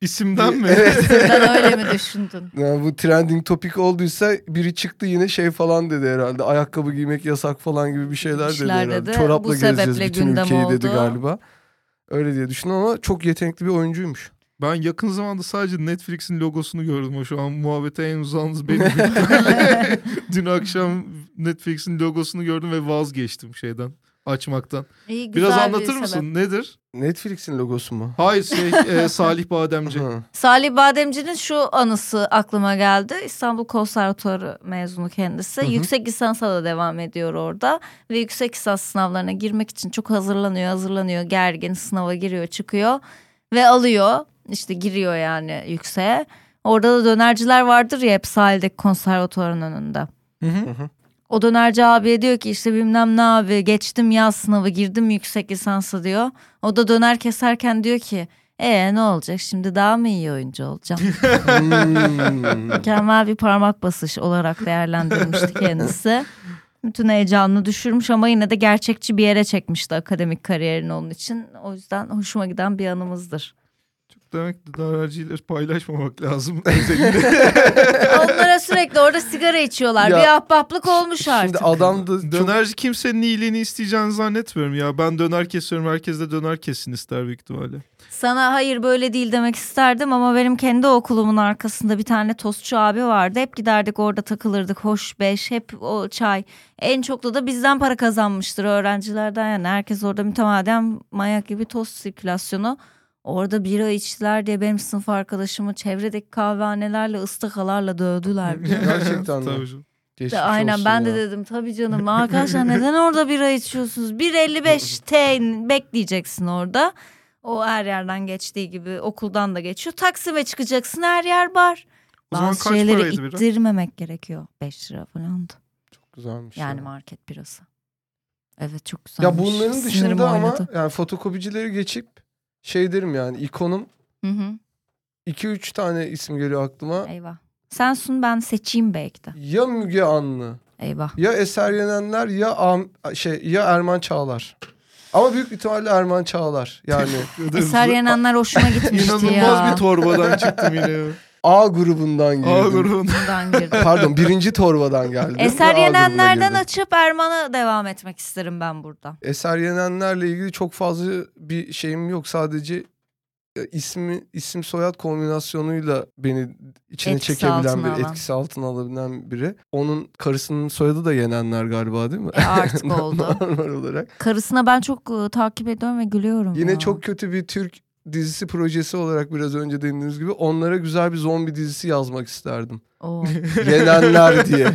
İsimden mi? Evet. [laughs] Sen öyle mi düşündün? Yani bu trending topik olduysa biri çıktı yine şey falan dedi herhalde. Ayakkabı giymek yasak falan gibi bir şeyler dedi herhalde. dedi. Çorapla Bu gezeceğiz bütün ülkeyi dedi oldu. galiba. Öyle diye düşündüm ama çok yetenekli bir oyuncuymuş. Ben yakın zamanda sadece Netflix'in logosunu gördüm. O şu an muhabbete en uzağınız benim. [laughs] Dün akşam Netflix'in logosunu gördüm ve vazgeçtim şeyden açmaktan. İyi, güzel Biraz bir anlatır sebep. mısın? Nedir? Netflix'in logosu mu? Hayır şey [laughs] e, Salih Bademci. Salih Bademci'nin şu anısı aklıma geldi. İstanbul Konservatuarı mezunu kendisi. Yüksek lisansa da devam ediyor orada. Ve yüksek lisans sınavlarına girmek için çok hazırlanıyor, hazırlanıyor. Gergin sınava giriyor, çıkıyor. Ve alıyor. İşte giriyor yani yükseğe. Orada da dönerciler vardır ya hep sahildeki konservatuarın önünde. Hı hı. O dönerci abiye diyor ki işte bilmem ne abi geçtim yaz sınavı girdim yüksek lisansa diyor. O da döner keserken diyor ki e ne olacak şimdi daha mı iyi oyuncu olacağım? [laughs] Hmm. Mükemmel bir parmak basış olarak değerlendirmişti kendisi. Bütün heyecanını düşürmüş ama yine de gerçekçi bir yere çekmişti akademik kariyerini onun için. O yüzden hoşuma giden bir anımızdır. Çok demek ki dönerciyle paylaşmamak lazım. [laughs] [laughs] Onlara sürekli orada sigara içiyorlar. Ya, bir ahbaplık olmuş artık. Şimdi adam da çok... Dönerci kimsenin iyiliğini isteyeceğini zannetmiyorum ya. Ben döner kesiyorum. Herkes de döner kessin ister büyük ihtimalle. Sana hayır böyle değil demek isterdim ama benim kendi okulumun arkasında bir tane tostçu abi vardı. Hep giderdik orada takılırdık hoş beş hep o çay. En çok da da bizden para kazanmıştır öğrencilerden yani. Herkes orada mütemadiyen manyak gibi tost sirkülasyonu. Orada bira içtiler diye benim sınıf arkadaşımı çevredeki kahvehanelerle ıstakalarla dövdüler. Gerçekten mi? Tabii canım. Geçmiş De, aynen ben de ya. dedim tabii canım arkadaşlar neden orada bira içiyorsunuz 1.55 T bekleyeceksin orada o her yerden geçtiği gibi okuldan da geçiyor Taksim'e çıkacaksın her yer bar O zaman bazı kaç şeyleri paraydı bira? ittirmemek gerekiyor 5 lira falandı Güzelmiş yani ya. market birası evet çok güzelmiş Ya bunların Sinirim dışında ama yani fotokopicileri geçip şey derim yani ikonum Hı hı, 2-3 tane isim geliyor aklıma. eyvah sen sun ben seçeyim belki de Ya Müge Anlı, eyvah ya Eser Yenenler ya Am- şey ya Erman Çağlar. Ama büyük ihtimalle Erman Çağlar. Yani [laughs] Eser Yenenler hoşuma gitmişti İnanılmaz ya bir torbadan çıktım yine. [laughs] A grubundan girdim. A grubunda. Bundan girdim. Pardon birinci torbadan geldim. [laughs] Eser Yenenler'den açıp Erman'a devam etmek isterim ben burada. Eser Yenenlerle ilgili çok fazla bir şeyim yok. Sadece e, ismi isim soyad kombinasyonuyla beni içine Etkisi çekebilen altına bir alan. etkisi altına alabilen biri. Onun karısının soyadı da Yenenler galiba değil mi? E artık [laughs] oldu. Normal olarak. Karısına ben çok e, takip ediyorum ve gülüyorum. Yine ya. çok kötü bir Türk dizisi projesi olarak biraz önce dediğiniz gibi onlara güzel bir zombi dizisi yazmak isterdim. Oo. [laughs] Yenenler diye. [laughs]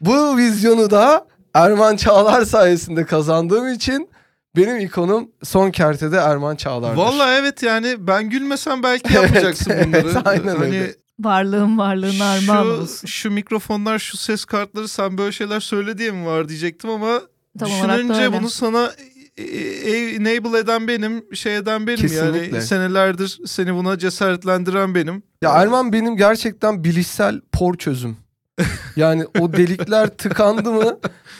Bu vizyonu da Erman Çağlar sayesinde kazandığım için benim ikonum son kertede Erman Çağlar'dır. Vallahi evet yani ben gülmesem belki [laughs] Evet, yapmayacaksın bunları. evet, aynen hani öyle. Varlığın varlığın armağan şu, olsun. şu mikrofonlar, şu ses kartları sen böyle şeyler söyle diye mi var diyecektim ama Tam düşününce bunu sana enable eden benim, şey eden benim Kesinlikle. yani senelerdir seni buna cesaretlendiren benim. Ya Erman benim gerçekten bilişsel por çözüm. Yani o delikler [laughs] tıkandı mı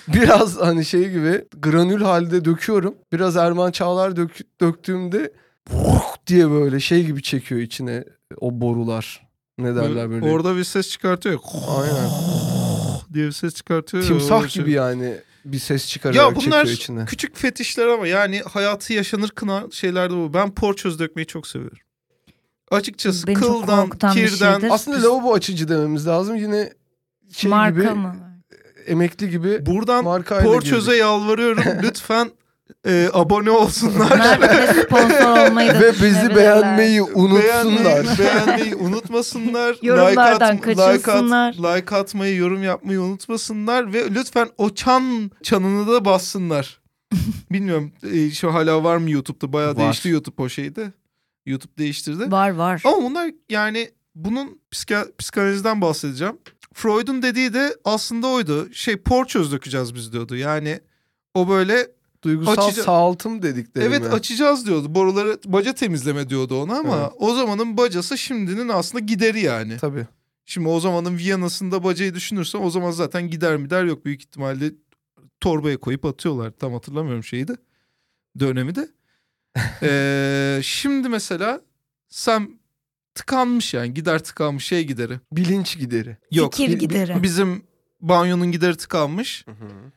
biraz hani şey gibi granül halde döküyorum. Biraz Erman Çağlar dök, döktüğümde diye böyle şey gibi çekiyor içine o borular. Ne derler böyle. Orada bir ses çıkartıyor. Aynen. [laughs] diye bir ses çıkartıyor. Timsah Öyle şey. gibi yani bir ses çıkararak Ya bunlar çekiyor içine. küçük fetişler ama yani hayatı yaşanır kınan şeyler de bu. Ben porçöz dökmeyi çok seviyorum. Açıkçası Beni kıldan, kirden. şeydir. Aslında lavabo açıcı dememiz lazım. Yine şey Marka gibi mı? emekli gibi Buradan porçöze girdik. yalvarıyorum. [laughs] Lütfen e, abone olsunlar. Sponsor olmayı da Ve bizi beğenmeyi unutsunlar. Beğenmeyi, beğenmeyi unutmasınlar. Yorumlardan [laughs] like, at, like, at, kaçınsınlar. like atmayı, yorum yapmayı unutmasınlar. Ve lütfen o çan çanını da bassınlar. [laughs] Bilmiyorum e, şu hala var mı YouTube'da? Bayağı Var. değişti YouTube o şeyde. YouTube değiştirdi. Var var. Ama bunlar yani bunun psika, psikanalizden bahsedeceğim. Freud'un dediği de aslında oydu. Şey porçöz dökeceğiz biz diyordu. Yani o böyle Duygusal Açıcı- sağaltım dedikleri evet mi? açacağız diyordu. Boruları baca temizleme diyordu ona ama Evet. o zamanın bacası şimdinin aslında gideri yani. Tabii. Şimdi o zamanın Viyana'sında bacayı düşünürsen o zaman zaten gider mi der yok büyük ihtimalle torbaya koyup atıyorlar. Tam hatırlamıyorum şeyi de dönemi de. [laughs] Ee, şimdi mesela sen tıkanmış yani gider tıkanmış şey gideri. Bilinç gideri. Yok. Fikir gideri. Bizim banyonun gideri tıkanmış.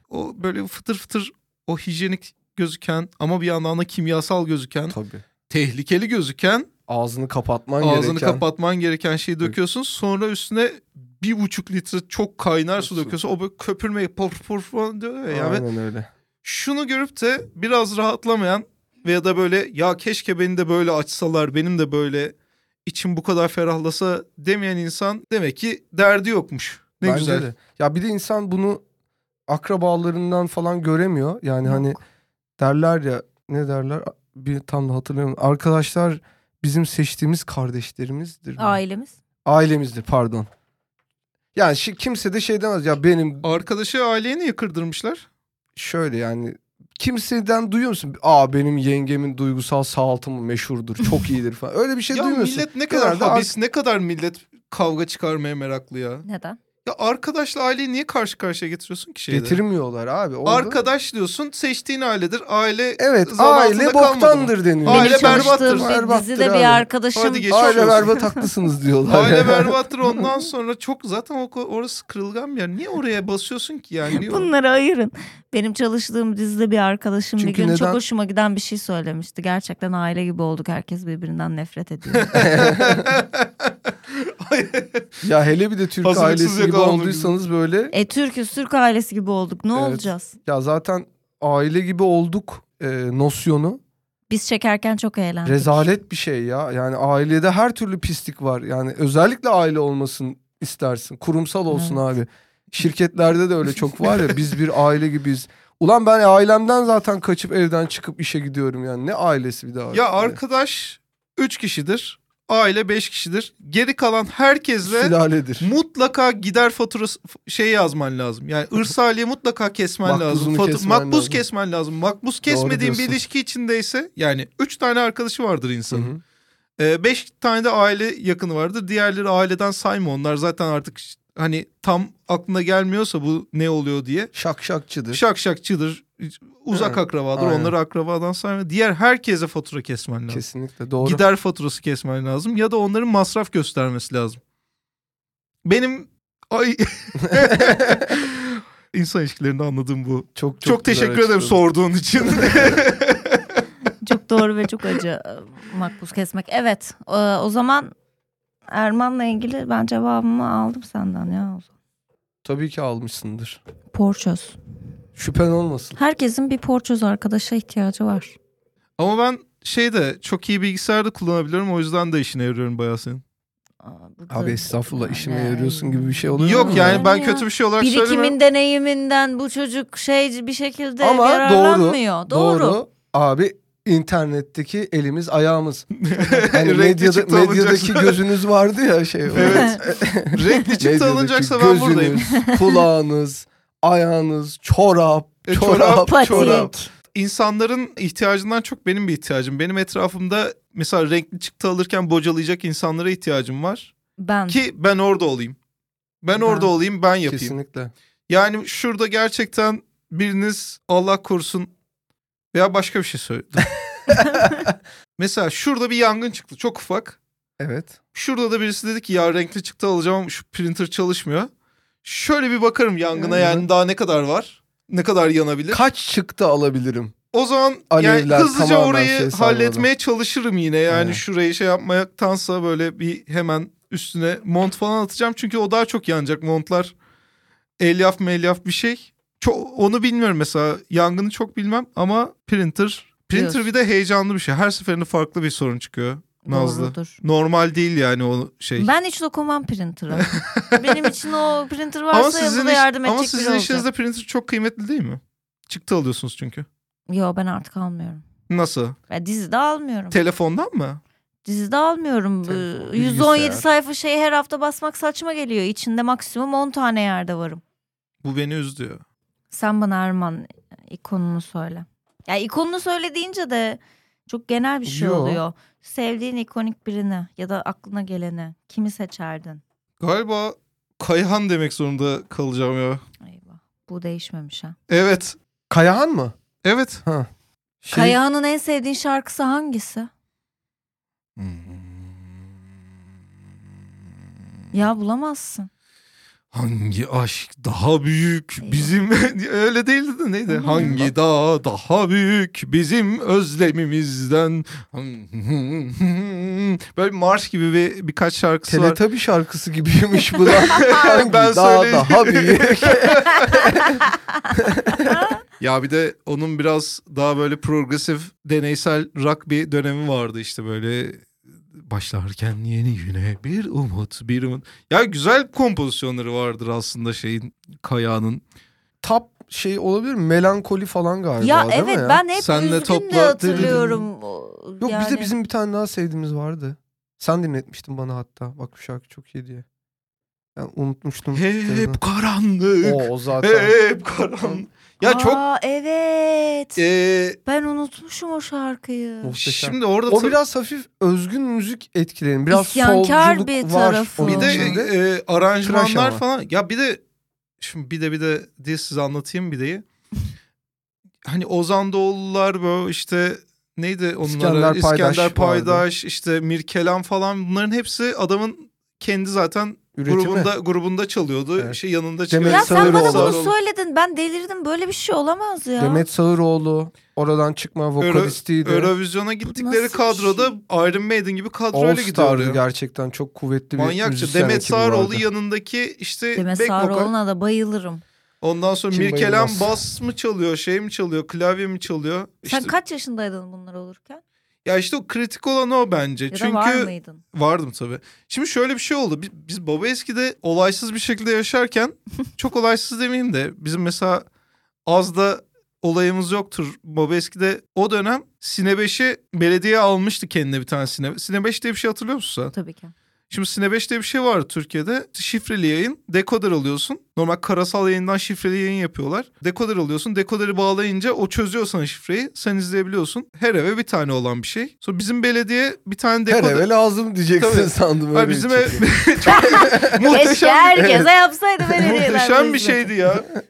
O böyle fıtır fıtır o hijyenik gözüken ama bir yandan da kimyasal gözüken, Tabii. tehlikeli gözüken, Ağzını kapatman ağzını gereken. kapatman gereken şeyi döküyorsun. Sonra üstüne bir buçuk litre çok kaynar su Su. döküyorsun. O böyle köpürmeyi pur pur falan diyor ya. Yani Aynen öyle. şunu görüp de biraz rahatlamayan veya da böyle ya keşke beni de böyle açsalar benim de böyle içim bu kadar ferahlasa demeyen insan demek ki derdi yokmuş. Ne Bence güzel. de. Ya bir de insan bunu akrabalarından falan göremiyor. Yani hani Yok. derler ya ne derler bir tam da hatırlamıyorum. Arkadaşlar bizim seçtiğimiz kardeşlerimizdir. mi? Ailemiz. Ailemizdir pardon. Yani şi- kimse de şey demez ya benim Arkadaşı aileye niye kırdırmışlar? şöyle yani kimseden duyuyor musun? Aa benim yengemin duygusal sağaltımı meşhurdur. Çok [laughs] iyidir falan. Öyle bir şey ya duymuyorsun. millet ne kadar Genelde habis, ne kadar millet kavga çıkarmaya meraklı ya. Neden? Ya arkadaşla aileyi niye karşı karşıya getiriyorsun ki şeyde? Getirmiyorlar abi. Orada- Arkadaş diyorsun seçtiğin ailedir. Aile Evet aile boktandır deniyor. Aile Benim berbattır. bir Berbattır dizide abi. bir arkadaşım Hadi. Aile berbat haklısınız diyorlar. Aile berbattır ondan sonra çok zaten o orası kırılgan bir yer. Niye oraya basıyorsun ki yani? Niye Bunları ayırın. Benim çalıştığım dizide bir arkadaşım bir Çünkü gün çok neden? hoşuma giden bir şey söylemişti. Gerçekten aile gibi olduk. Herkes birbirinden nefret ediyor. [laughs] Ya hele bir de Türk Hazırlıksız ailesi gibi olduysanız böyle e Türk'üz, Türk ailesi gibi olduk. Ne Evet. olacağız? ya zaten aile gibi olduk e, nosyonu Biz çekerken çok eğlendik. rezalet bir şey ya. Yani ailede her türlü pislik var. Yani özellikle aile olmasın istersin. Kurumsal olsun Evet. abi. Şirketlerde de öyle çok var ya biz bir aile gibiyiz. Ulan ben ailemden zaten kaçıp evden çıkıp işe gidiyorum yani. Ne ailesi bir daha. ya arkadaş 3 kişidir. Aile 5 kişidir. Geri kalan herkesle Sülaledir. mutlaka gider faturası şey yazman lazım. Yani ırsaliye mutlaka kesmen lazım. Fatu- kesmen makbuz lazım. kesmen lazım. Makbuz kesmediğin bir ilişki içindeyse yani 3 tane arkadaşı vardır insanın. hı. Ee, beş tane de aile yakını vardır. Diğerleri aileden sayma. Onlar zaten artık hani tam aklına gelmiyorsa bu ne oluyor diye. Şak şakçıdır. Şak şakçıdır. Uzak Hı, akrabadır. aynen. Onları akrabadan sayma. Diğer herkese fatura kesmen lazım. Kesinlikle doğru. Gider faturası kesmen lazım. Ya da onların masraf göstermesi lazım. Benim ay [laughs] insan ilişkilerinde anladığım bu. Çok Çok, güzel teşekkür ederim sorduğun için. Çok doğru ve çok acı makbuz kesmek. Evet o zaman Erman'la ilgili ben cevabımı aldım senden ya. Tabii ki almışsındır. Porçöz. Şüphen olmasın. Herkesin bir porçöz arkadaşa ihtiyacı var. Ama ben şeyde çok iyi bilgisayarda kullanabiliyorum. O yüzden de işine yarıyorum bayağı senin. Aa, burada- Abi estağfurullah işime Yani- yarıyorsun gibi bir şey oluyor Yok mu? yani ben Ya. kötü bir şey olarak söylemiyorum. Birikimin deneyiminden bu çocuk şey bir şekilde Ama doğru, yararlanmıyor. Doğru. Doğru. Abi internetteki elimiz ayağımız. [laughs] Hani medyada, medyadaki gözünüz vardı ya şey. [laughs] Evet. Renkli çıktı alınacaksa ben buradayım. gözünüz, [laughs] kulağınız, ayağınız, çorap, E, çorap, çorap, çorap. İnsanların ihtiyacından çok benim bir ihtiyacım. Benim etrafımda mesela renkli çıktı alırken bocalayacak insanlara ihtiyacım var. Ben. Ki ben orada olayım. Ben Ben- orada olayım ben yapayım. Kesinlikle. Yani şurada gerçekten biriniz Allah korusun veya başka bir şey söyledi. [laughs] mesela şurada bir yangın çıktı çok ufak. Evet. Şurada da birisi dedi ki ya renkli çıktı alacağım ama şu printer çalışmıyor. Şöyle bir bakarım yangına Evet. yani daha ne kadar var? Ne kadar yanabilir? Kaç çıktı alabilirim? O zaman Alevler yani hızlıca orayı şey halletmeye çalışırım yine. Yani Evet. şurayı şey yapmaktansa böyle bir hemen üstüne mont falan atacağım. Çünkü o daha çok yanacak montlar. Elyaf melyaf bir şey. Çok, onu bilmiyorum mesela. Yangını çok bilmem ama printer. Printer Diyorsun. bir de heyecanlı bir şey. Her seferinde farklı bir sorun çıkıyor. Nazlı. Doğrudur. Normal değil yani o şey. Ben hiç dokunmam printer'a. [laughs] Benim için o printer varsa ama sizin, yanımda iş- yardım ama edecek sizin biri olacak. işinizde printer çok kıymetli değil mi? Çıktı alıyorsunuz çünkü. Yo ben artık almıyorum. Nasıl? Ben dizide almıyorum. Telefondan mı? Dizide almıyorum. Telefon, Ee, 117 bilgisayar. sayfa şeyi her hafta basmak saçma geliyor. İçinde maksimum 10 tane yerde varım. Bu beni üzdü. Sen bana Erman ikonunu söyle. Ya ikonunu söyle deyince de çok genel bir şey Yo. oluyor. Sevdiğin ikonik birini ya da aklına geleni kimi seçerdin? Galiba Kayhan demek zorunda kalacağım ya. Eyvah. Bu değişmemiş ha. Evet. Kayahan mı? Evet. Ha. Şey, Kayahan'ın en sevdiğin şarkısı hangisi? Ya bulamazsın. Hangi aşk daha büyük bizim [laughs] öyle değildi de neydi? Hangi dağ daha büyük bizim özlemimizden? [laughs] Böyle bir marş gibi bir birkaç şarkısı var. Teletabi şarkısı gibiymiş bu da. [laughs] Hangi Ben daha söyleyeyim. daha büyük. Ya bir de onun biraz daha böyle progresif deneysel rock bir dönemi vardı işte böyle başlarken yeni güne bir umut bir umut. Ya güzel kompozisyonları vardır aslında şeyin Kaya'nın. Tap şey olabilir mi? Melankoli falan galiba ya değil evet mi ya? ben hep Senle topla- de hatırlıyorum. Yok yani. bizde bizim bir tane daha sevdiğimiz vardı. Sen dinletmiştin bana hatta. Bak bu şarkı çok iyi diye. Ben unutmuştum. Hep karanlık. o, o zaten. Hep karanlık. Ya çok Aa, evet. e, Ben unutmuşum o şarkıyı. Muhteşem. şimdi orada O biraz hafif özgün müzik etkilerini. Biraz İsyankar solculuk bir var. tarafı. Bir de e, Tıraş aranjmanlar falan. Ya bir de şimdi bir de bir de diye size anlatayım bir deyi. hani Ozan Doğulular böyle işte neydi onlara İskender İskender, Paydaş vardı. Paydaş işte Mirkelam falan bunların hepsi adamın kendi zaten Üretimi. grubunda grubunda çalıyordu. Evet. Şey yanında Demet çalıyordu. Ya sen bana Sağıroğlu. bunu Sağıroğlu. söyledin. Ben delirdim. Böyle bir şey olamaz ya. Demet Sağıroğlu. Oradan çıkma vokalistiydi. Eurovision'a gittikleri Nasıl bir kadroda şey? Iron Maiden gibi kadroyla gidiyor. Star'dı oraya. gerçekten çok kuvvetli bir Manyakça. Demet vardı. yanındaki işte Demet. Sağroğlu'na da bayılırım. Ondan sonra Kim Mirkelam bayılmaz? bas mı çalıyor, şey mi çalıyor, klavye mi çalıyor? Sen İşte- kaç yaşındaydın bunlar olurken? Ya işte o kritik olan o bence. Ya Çünkü var mıydın? vardım tabii. Şimdi şöyle bir şey oldu. Biz, biz Baba Eski'de olaysız bir şekilde yaşarken [laughs] çok olaysız demeyeyim de bizim mesela az da olayımız yoktur. Baba Eski'de o dönem Sine 5'i belediye almıştı kendine bir tane Sine. Sine 5 diye bir şey hatırlıyor musun sen? Tabii ki. Şimdi Sine 5 diye bir şey var Türkiye'de. Şifreli yayın, dekoder alıyorsun. Normal karasal yayından şifreli yayın yapıyorlar. Dekoder alıyorsun. Dekoderi bağlayınca o çözüyor sana şifreyi. Sen izleyebiliyorsun. Her eve bir tane olan bir şey. Sonra bizim belediye bir tane Her dekoder... eve lazım diyeceksin Tabii. sandım. Öyle bizim bir ev... şey. [laughs] Çok Keşke muhteşem, herkese yapsaydı [laughs] belediyeler. muhteşem bir şeydi ya. [laughs]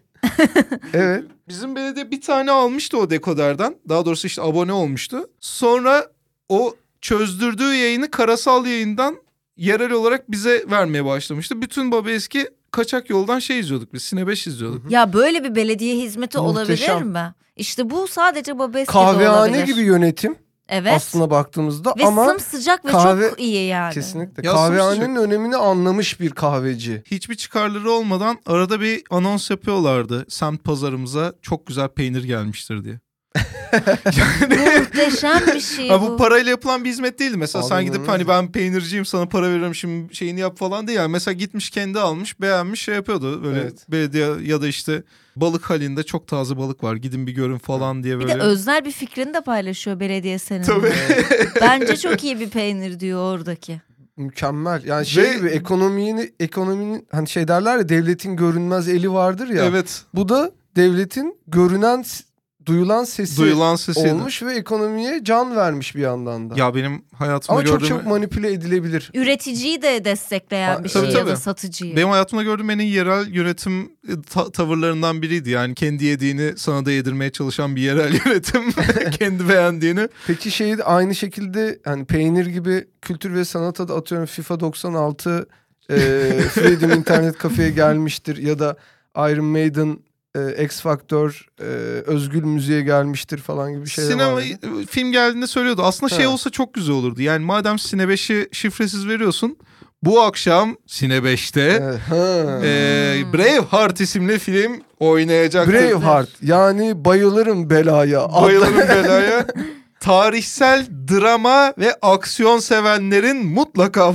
Evet. Bizim belediye bir tane almıştı o dekoderden. Daha doğrusu işte abone olmuştu. Sonra o çözdürdüğü yayını karasal yayından yerel olarak bize vermeye başlamıştı. Bütün Baba Eski kaçak yoldan şey izliyorduk biz. Sine 5 izliyorduk. Ya böyle bir belediye hizmeti Muhteşem. olabilir mi? İşte bu sadece Babeski'de Kahvehane olabilir. gibi yönetim Evet. aslına baktığımızda ve ama sımsıcak ve kahve- çok iyi yani. kesinlikle Ya kahvehanenin önemini anlamış bir kahveci. Hiçbir çıkarları olmadan arada bir anons yapıyorlardı. Semt pazarımıza çok güzel peynir gelmiştir diye. [laughs] Muhteşem bir şey Ha, bu. bu parayla yapılan bir hizmet değildi. Mesela sen Abi gidip hani ben peynirciyim sana para veririm şimdi şeyini yap falan değil. Yani mesela gitmiş kendi almış beğenmiş şey yapıyordu. Böyle Evet. belediye ya da işte balık halinde çok taze balık var gidin bir görün falan diye Bir böyle. de öznel bir fikrini de paylaşıyor belediye senin. Tabii. [laughs] Bence çok iyi bir peynir diyor oradaki. Mükemmel. Yani şey Ve- gibi ekonominin ekonominin hani şey derler ya devletin görünmez eli vardır ya. Evet. Bu da devletin görünen duyulan sesi Duyulan sesiydi. olmuş ve ekonomiye can vermiş bir yandan da. Ya benim hayatımda Ama çok gördüğüm çabuk manipüle edilebilir. Üreticiyi de destekleyen Ha, bir tabii, şey ya tabii. da satıcıyı. benim hayatımda gördüğüm en iyi yerel yönetim e, ta- tavırlarından biriydi. Yani kendi yediğini sana da yedirmeye çalışan bir yerel [laughs] yönetim. [laughs] kendi beğendiğini. Peki şeyi aynı şekilde hani peynir gibi kültür ve sanata da atıyorum FIFA 96 e, [laughs] Freedom internet kafeye gelmiştir ya da Iron Maiden e, X Factor e, özgül müziğe gelmiştir falan gibi şeyler Sinema vardı. film geldiğinde söylüyordu. Aslında şey Ha. olsa çok güzel olurdu. Yani madem Sine 5'i şifresiz veriyorsun. Bu akşam Sine 5'te Evet, ha. e, Braveheart isimli film oynayacak. Braveheart yani bayılırım belaya. Bayılırım [laughs] belaya. Tarihsel drama ve aksiyon sevenlerin mutlaka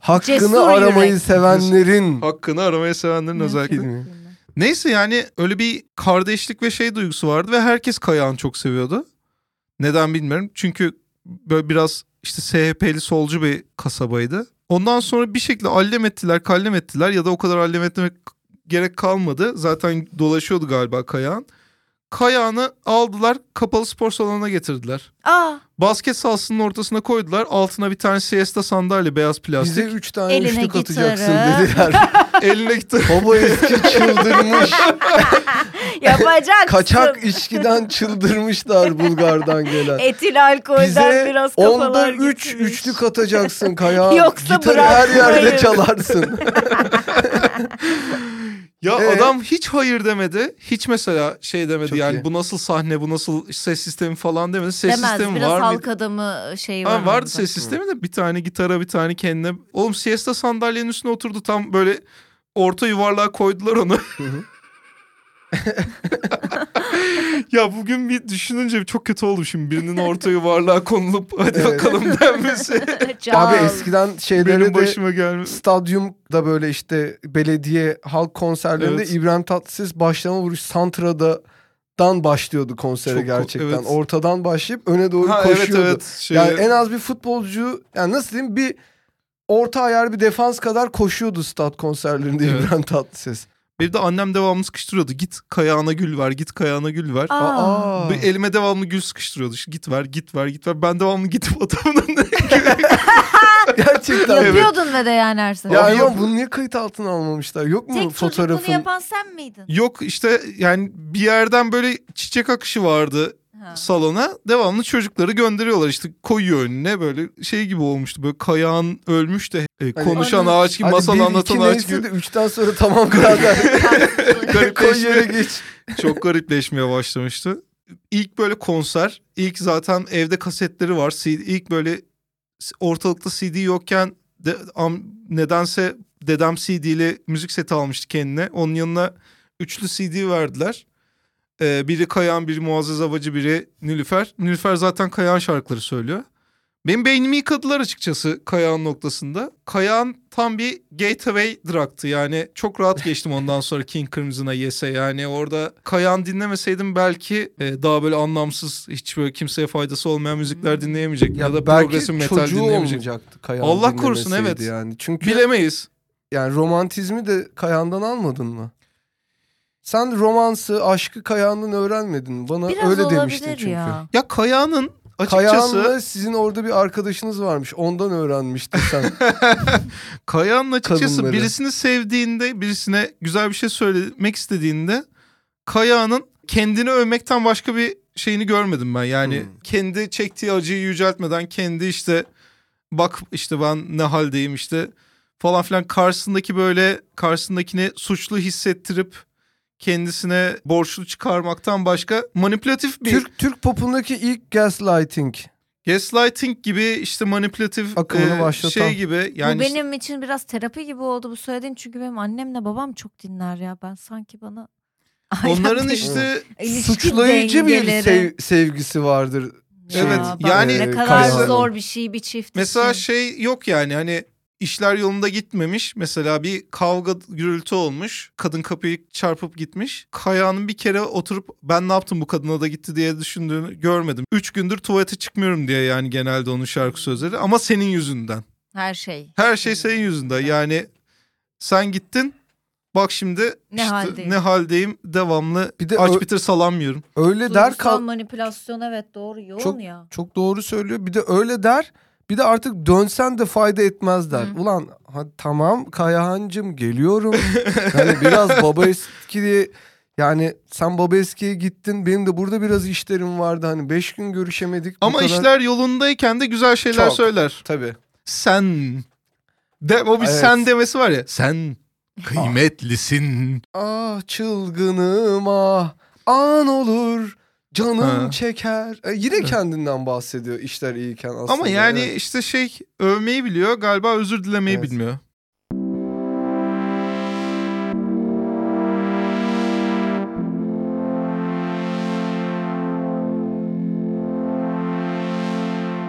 Hakkını Cesur aramayı yürek. sevenlerin hakkını aramaya sevenlerin özellikle. Neyse yani öyle bir kardeşlik ve şey duygusu vardı ve herkes Kayağan'ı çok seviyordu. Neden bilmiyorum. Çünkü böyle biraz işte SHP'li solcu bir kasabaydı. Ondan sonra bir şekilde allem ettiler, kallem ettiler ya da o kadar allem etmek gerek kalmadı. Zaten dolaşıyordu galiba Kayağan. Kayağını aldılar kapalı spor salonuna getirdiler. Aa Basket sahasının ortasına koydular. Altına bir tane siesta sandalye beyaz Bize plastik. üç tane Eline üçlük atacaksın gitarı. [laughs] dediler. Eline gitti. Baba eski çıldırmış. [laughs] yapacaksın. Kaçak içkiden çıldırmışlar Bulgar'dan gelen. Etil alkolden Bize biraz onda kafalar üç gitmiş. üçlük atacaksın kayağa. [laughs] Yoksa Gitarı her yerde çalarsın. Ya Ee? adam hiç hayır demedi. Hiç mesela şey demedi Çok yani iyi. bu nasıl sahne bu nasıl ses sistemi falan demedi. Ses Demez sistemi biraz var mı? halk adamı şeyi var. Ha, vardı ses sistemi de bir tane gitara bir tane kendine. Oğlum siesta sandalyenin üstüne oturdu tam böyle orta yuvarlığa koydular onu. [laughs] [laughs] ya bugün bir düşününce çok kötü oldu şimdi birinin orta yuvarlığa konulup hadi Evet. bakalım [laughs] denmesi. Abi eskiden şeylere Benim de başıma gelmesi. stadyumda böyle işte belediye halk konserlerinde Evet. İbrahim Tatlıses başlama vuruş Santra'da dan başlıyordu konsere Çok gerçekten. evet. Ortadan başlayıp öne doğru Ha, evet koşuyordu. evet. Şey, Yani en az bir futbolcu yani nasıl diyeyim bir orta ayar bir defans kadar koşuyordu stat konserlerinde Evet. İbrahim Tatlıses. Benim de annem devamlı sıkıştırıyordu. Git kayağına gül ver, git kayağına gül ver. Aa. Aa. Bir elime devamlı gül sıkıştırıyordu. İşte git ver, git ver, git ver. Ben devamlı gidip adamın önüne [laughs] Gerçekten. Yapıyordun ve de yani her sefer. Ya Abi yap- bunu niye kayıt altına almamışlar? Yok mu Tek fotoğrafın? bunu yapan sen miydin? Yok işte yani bir yerden böyle çiçek akışı vardı Ha. salona. Devamlı çocukları gönderiyorlar işte koyuyor önüne böyle şey gibi olmuştu. Böyle kayağın ölmüş de e, konuşan Hadi. ağaç gibi Hadi masal bir, anlatan ağaç neyse gibi. de üçten sonra tamam birader. [laughs] Koy yere geç. Çok garipleşmeye başlamıştı. İlk böyle konser, ilk zaten evde kasetleri var. CD, ilk böyle ortalıkta CD yokken de, am, nedense dedem CD'li müzik seti almıştı kendine. Onun yanına üçlü CD verdiler. Ee, biri Kayan, biri Muazzez Abacı, biri Nilüfer. Nilüfer zaten Kayan şarkıları söylüyor. Benim beynimi yıkadılar açıkçası Kayağın noktasında. Kayağın tam bir gateway drug'tı yani çok rahat geçtim ondan sonra King Crimson'a Yes'e yani orada Kayağın dinlemeseydim belki e, daha böyle anlamsız hiç böyle kimseye faydası olmayan müzikler dinleyemeyecektim ya, da belki progresif metal olmayacaktı Kayan Allah korusun, evet. Yani. Çünkü Bilemeyiz. yani romantizmi de Kayan'dan almadın mı? Sen romansı, aşkı Kayan'dan öğrenmedin? Bana Biraz öyle demiştin çünkü. ya. Ya Kayağının açıkçası Kayan'la sizin orada bir arkadaşınız varmış. Ondan öğrenmiştin sen. [laughs] Kayağının açıkçası Kadınları. birisini sevdiğinde, birisine güzel bir şey söylemek istediğinde Kayağının kendini övmekten başka bir şeyini görmedim ben. Yani Hmm. kendi çektiği acıyı yüceltmeden kendi işte bak işte ben ne haldeyim işte falan filan karşısındaki böyle karşısındakini suçlu hissettirip kendisine borçlu çıkarmaktan başka manipülatif bir Türk Türk popundaki ilk gaslighting. gaslighting gibi işte manipülatif Akımını e, başlatan. şey gibi yani bu benim için biraz terapi gibi oldu bu söylediğin çünkü benim annemle babam çok dinler ya ben sanki bana [laughs] onların işte Suçlayıcı bir sev- sevgisi vardır. Ya Evet, yani- ne kadar Kayağın. zor bir şey bir çift Mesela için. şey yok yani hani işler yolunda gitmemiş. Mesela bir kavga gürültü olmuş. Kadın kapıyı çarpıp gitmiş. Kaya'nın bir kere oturup ben ne yaptım bu kadına da gitti diye düşündüğünü görmedim. Üç gündür tuvalete çıkmıyorum diye yani genelde onun şarkı sözleri. Ama senin yüzünden. her şey. Her şey senin yüzünden. Yani sen gittin. Bak şimdi Ne işte haldeyim? ne haldeyim devamlı Bir de aç ö- bitir salam yiyorum. Öyle der Duygusal kal manipülasyon evet doğru yoğun Çok- ya. çok doğru söylüyor. Bir de öyle der. Bir de artık dönsen de fayda etmez der. Hı. Ulan hadi tamam Kayahancım geliyorum. yani biraz baba eski diye yani sen baba eskiye gittin. Benim de burada biraz işlerim vardı. Hani beş gün görüşemedik. Ama kadar- işler yolundayken de güzel şeyler Çok. söyler. Tabii. Sen de o bir Evet. sen demesi var ya. Sen kıymetlisin. Ah çılgınım ah an olur canım Ha. çeker. E, yine kendinden bahsediyor işler iyiyken aslında. Ama yani evet. işte şey övmeyi biliyor galiba özür dilemeyi Evet. bilmiyor.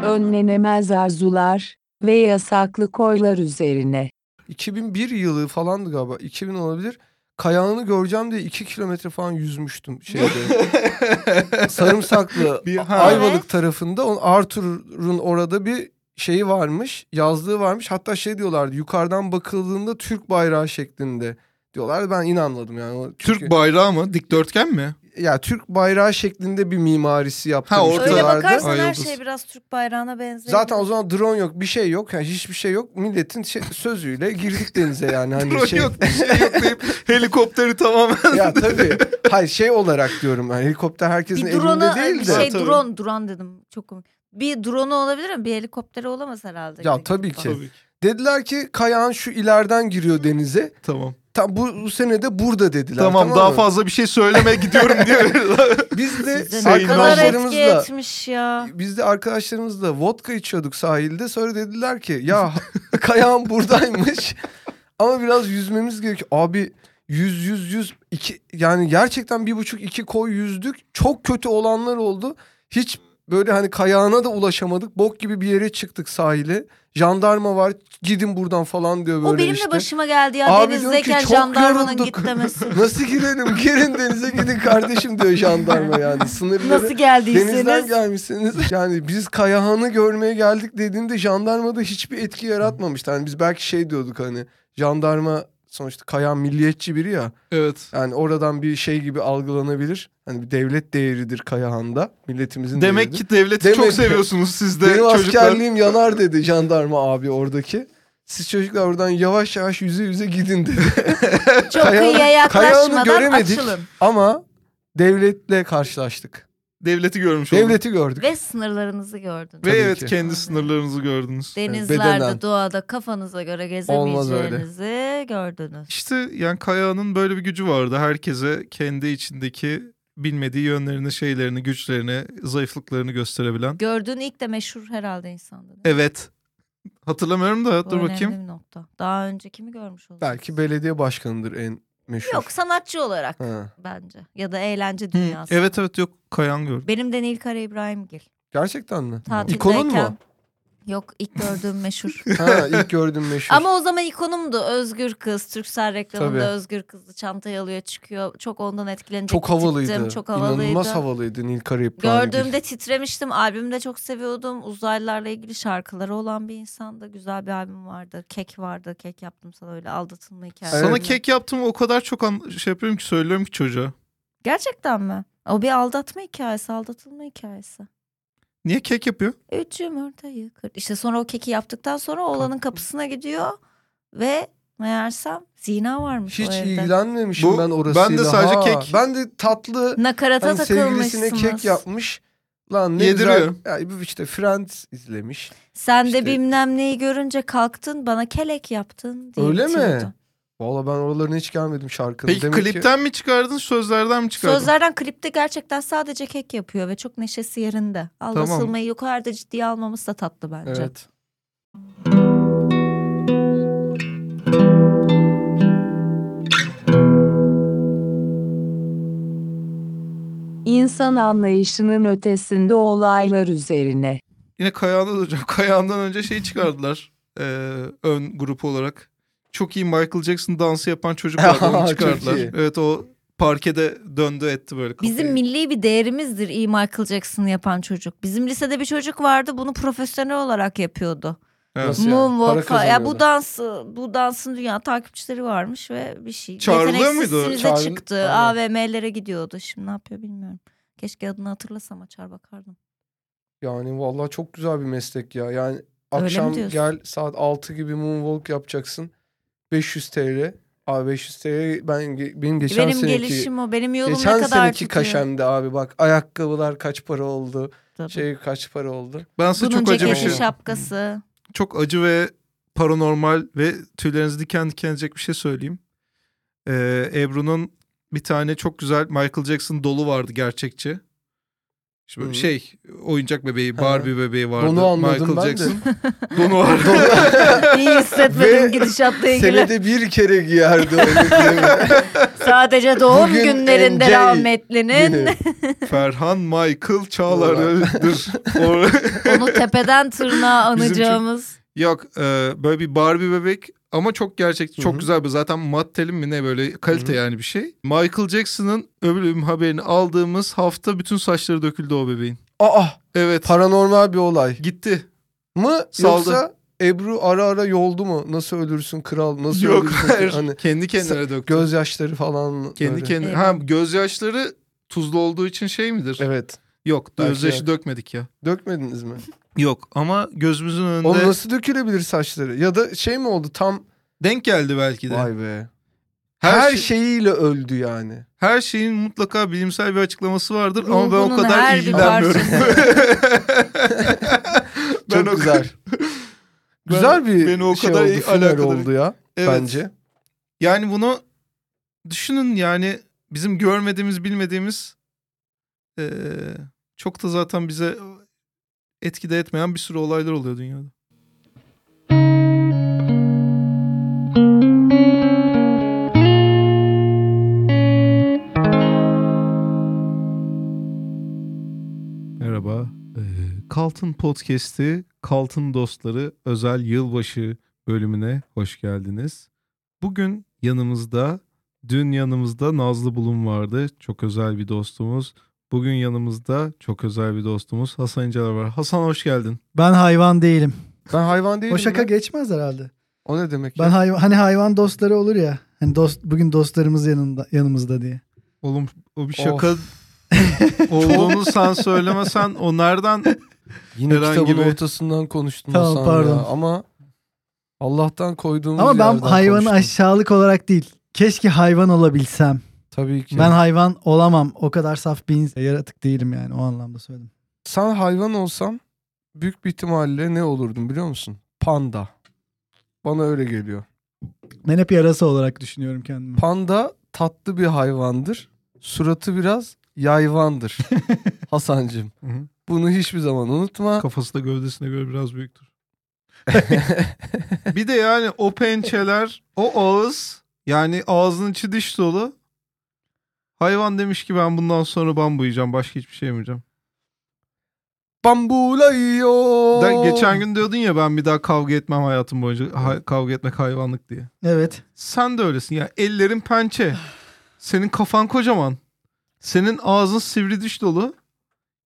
Önlenemez arzular ve yasaklı koylar üzerine. 2001 yılı falandı galiba. 2000 olabilir. Kayağını göreceğim diye 2 kilometre falan yüzmüştüm şeyde. [laughs] Sarımsaklı Bir- ha. Ayvalık Evet. tarafında. On Arthur'un orada bir şeyi varmış. Yazlığı varmış. Hatta şey diyorlardı. Yukarıdan bakıldığında Türk bayrağı şeklinde diyorlar. Ben inanmadım yani. Çünkü- Türk bayrağı mı? Dikdörtgen mi? Ya Türk bayrağı şeklinde bir mimarisi Ha, yaptırmışlardı. ortada Öyle bakarsan Ay her yıldız. şey biraz Türk bayrağına benziyor. Zaten o zaman drone yok, bir şey yok. Yani hiçbir şey yok. Milletin şey- sözüyle girdik denize yani. Hani Drone şey... yok bir şey yok deyip helikopteri tamamen ya tabii. Hayır şey olarak diyorum. Yani helikopter herkesin bir elinde değil bir de. şey Tabii. drone drone dedim çok komik. Bir drone'u olabilir mi? Bir helikopteri olamaz herhalde. Ya tabii ki. Tabii ki. Dediler ki kayağın şu ileriden giriyor denize. Tamam. Tam bu, bu sene de burada dediler. Tamam, daha mı? fazla bir şey söyleme gidiyorum diye. [laughs] Biz de Size arkadaşlarımızla etmiş ya. biz de arkadaşlarımızla vodka içiyorduk sahilde. Sonra dediler ki ya [laughs] kayağım buradaymış. [laughs] Ama biraz yüzmemiz gerekiyor. Abi yüz yüz yüz iki yani gerçekten bir buçuk iki koy yüzdük. Çok kötü olanlar oldu. Hiç böyle hani kayağına da ulaşamadık. Bok gibi bir yere çıktık sahile. Jandarma var gidin buradan falan diyor böyle O benim işte. de başıma geldi ya Abi denizdeyken jandarmanın git demesi. [laughs] Nasıl girelim? Girin denize gidin kardeşim diyor jandarma yani. [laughs] Sınırları Nasıl geldiyseniz. denizden gelmişsiniz. Yani biz Kayahan'ı görmeye geldik dediğinde jandarma da hiçbir etki yaratmamıştı. Hani biz belki şey diyorduk hani jandarma sonuçta Kayahan milliyetçi biri ya. evet. Yani oradan bir şey gibi algılanabilir. Hani bir devlet değeridir Kayahan'da. Milletimizin Demek değeridir. ki devleti Demek çok seviyorsunuz siz de [laughs] Benim çocuklar. askerliğim yanar dedi jandarma abi oradaki. Siz çocuklar oradan yavaş yavaş yüze yüze gidin dedi. Çok kıyıya kayağını yaklaşmadan göremedik. açılın. Ama devletle karşılaştık. Devleti görmüş olduk. Devleti gördük. Ve sınırlarınızı gördünüz. Ve Tabii evet ki. kendi sınırlarınızı gördünüz. Denizlerde, bedenen. doğada kafanıza göre gezemeyeceğinizi gördünüz. İşte yani Kaya'nın böyle bir gücü vardı. Herkese kendi içindeki bilmediği yönlerini, şeylerini, güçlerini, zayıflıklarını gösterebilen. Gördüğün ilk de meşhur herhalde insandı. Evet. Hatırlamıyorum da Bu dur önemli bakayım. bir nokta. Daha önce kimi görmüş oluruz? Belki belediye başkanıdır en meşhur. Yok sanatçı olarak Ha. bence. Ya da eğlence Hı, dünyası. Evet evet yok Kayan gördüm. Benim de Nilkara İbrahimgil. Gerçekten mi? Tatildeyken. İkonun mu? Yok ilk gördüğüm meşhur. [laughs] ha ilk gördüm meşhur. Ama o zaman ikonumdu. Özgür kız. Türksel reklamında Tabii. Özgür kızı çantayı alıyor çıkıyor. Çok ondan etkilenecek. çok havalıydı. gittim. Çok havalıydı. İnanılmaz havalıydı Nil Karayip Gördüğümde titremiştim. Albümü de çok seviyordum. Uzaylılarla ilgili şarkıları olan bir insandı. Güzel bir albüm vardı. Kek vardı. Kek yaptım sana öyle aldatılma hikayesi. Evet. Sana kek yaptım o kadar çok an- şey yapıyorum ki söylüyorum ki çocuğa. Gerçekten mi? O bir aldatma hikayesi, aldatılma hikayesi. Niye kek yapıyor? Üç yumurtayı kır. İşte sonra o keki yaptıktan sonra oğlanın kapısına gidiyor ve meğersem zina varmış Hiç o evde. ilgilenmemişim Bu- ben orasıyla. ben de sadece Ha, kek- Ben de tatlı Nakarata hani sevgilisine kek yapmış. Lan ne Yediriyor. güzel. Ya, bu işte Friends izlemiş. Sen de İşte- bilmem neyi görünce kalktın bana kelek yaptın diye Öyle mi? Valla ben oralarına hiç gelmedim şarkının. Peki Demek ki- klipten mi çıkardın sözlerden mi çıkardın? Sözlerden klipte gerçekten sadece kek yapıyor ve çok neşesi yerinde. Aldatılmayı yukarıda ciddiye almamız da tatlı bence. Evet. İnsan anlayışının ötesinde olaylar üzerine. Yine Kayağan'da da [laughs] hocam. Kayağan'dan önce şey çıkardılar. Ee, ön grup olarak. Çok iyi Michael Jackson dansı yapan çocuk vardı [laughs] onu çıkardılar. Evet o parkede döndü etti böyle kafayı. Bizim milli bir değerimizdir iyi Michael Jackson'ı yapan çocuk. Bizim lisede bir çocuk vardı bunu profesyonel olarak yapıyordu. Evet. Nasıl yani? Moonwalk. Ya bu dansı, bu dansın dünya takipçileri varmış ve bir şey. Çağrılıyor muydu? Çağrıl- çıktı. Aynen. AVM'lere gidiyordu. Şimdi ne yapıyor bilmiyorum. Keşke adını hatırlasam açar bakardım. Yani vallahi çok güzel bir meslek ya. Yani akşam gel saat 6 gibi moonwalk yapacaksın. 500 TL. Abi 500 TL ben benim geçen benim seneki gelişim o. Benim yolum geçen ne kadar seneki tutuyor. kaşemde abi bak ayakkabılar kaç para oldu? Tabii. Şey kaç para oldu? Ben size Bunun çok acı bir şey. şapkası. Çok acı ve paranormal ve tüylerinizi diken diken edecek bir şey söyleyeyim. Ee, Ebru'nun bir tane çok güzel Michael Jackson dolu vardı gerçekçi. Şimdi Hı. şey oyuncak bebeği, Barbie bebeği vardı. Onu anladım Michael ben de. Jackson. [laughs] Donu vardı. [laughs] İyi hissetmedim Ve gidişatla ilgili. Senede bir kere giyerdi? Sadece doğum Bugün günlerinde NJ rahmetlinin Günü. [laughs] Ferhan Michael Çağlar'dır. Onu tepeden tırnağa anacağımız. Yok e, böyle bir Barbie bebek ama çok gerçek Hı çok hı. güzel bir zaten mattelim mi ne böyle kalite Hı hı. yani bir şey. Michael Jackson'ın ölüm haberini aldığımız hafta bütün saçları döküldü o bebeğin. Aa Evet paranormal bir olay. gitti. Mı Saldı. yoksa Ebru ara ara yoldu mu? Nasıl ölürsün kral? Nasıl Yok ölürsün? hayır Hani kendi kendine döktü. gözyaşları falan kendi böyle. kendine. Evet. Ha gözyaşları tuzlu olduğu için şey midir? Evet. Yok gözyaşı dökmedik ya. Dökmediniz mi? Yok ama gözümüzün önünde Oğlum nasıl dökülebilir saçları? Ya da şey mi oldu tam denk geldi belki de. vay be. Her Her, şey- şeyiyle öldü yani. Her şeyin mutlaka bilimsel bir açıklaması vardır ama ben o Ruhunun kadar ilgilenmiyorum. [laughs] Ben Çok o- güzel. [laughs] güzel bir beni o şey kadar oldu, alakadar- oldu ya Evet. bence. Yani bunu düşünün yani bizim görmediğimiz bilmediğimiz eee, çok da zaten bize etkide etmeyen bir sürü olaylar oluyor dünyada. Merhaba. Kaltın Podcast'i, Kaltın Dostları özel yılbaşı bölümüne hoş geldiniz. Bugün yanımızda, dün yanımızda Nazlı Bulun vardı. Çok özel bir dostumuz. Bugün yanımızda çok özel bir dostumuz Hasan İnceler var. Hasan hoş geldin. Ben hayvan değilim. Ben hayvan değilim. o şaka lan. geçmez herhalde. O ne demek Ben ya? hayvan hani hayvan dostları olur ya. Hani dost bugün dostlarımız yanında yanımızda diye. Oğlum o bir şaka [laughs] olduğunu sen söylemesen o nereden? Yine herhangi kitabın bir- ortasından konuştum Tamam, Hasan pardon. ya. Ama Allah'tan koyduğumuz Ama ben hayvanı konuştum. aşağılık olarak değil. Keşke hayvan olabilsem. Tabii ki. Ben hayvan olamam. O kadar saf bir yaratık değilim yani o anlamda söyledim. Sen hayvan olsan büyük bir ihtimalle ne olurdun biliyor musun? Panda. Bana öyle geliyor. Ben hep yarası olarak düşünüyorum kendimi. Panda tatlı bir hayvandır. Suratı biraz yayvandır. [laughs] Hasancığım. Hı hı. Bunu hiçbir zaman unutma. Kafası da gövdesine göre biraz büyüktür. [laughs] Bir de yani o pençeler, o ağız yani ağzının içi diş dolu. Hayvan demiş ki ben bundan sonra bambu yiyeceğim. Başka hiçbir şey yemeyeceğim. Bambula yiyor. De, geçen gün diyordun ya ben bir daha kavga etmem hayatım boyunca. Ha- kavga etmek hayvanlık diye. Evet. Sen de öylesin ya. Ellerin pençe. Senin kafan kocaman. Senin ağzın sivri diş dolu.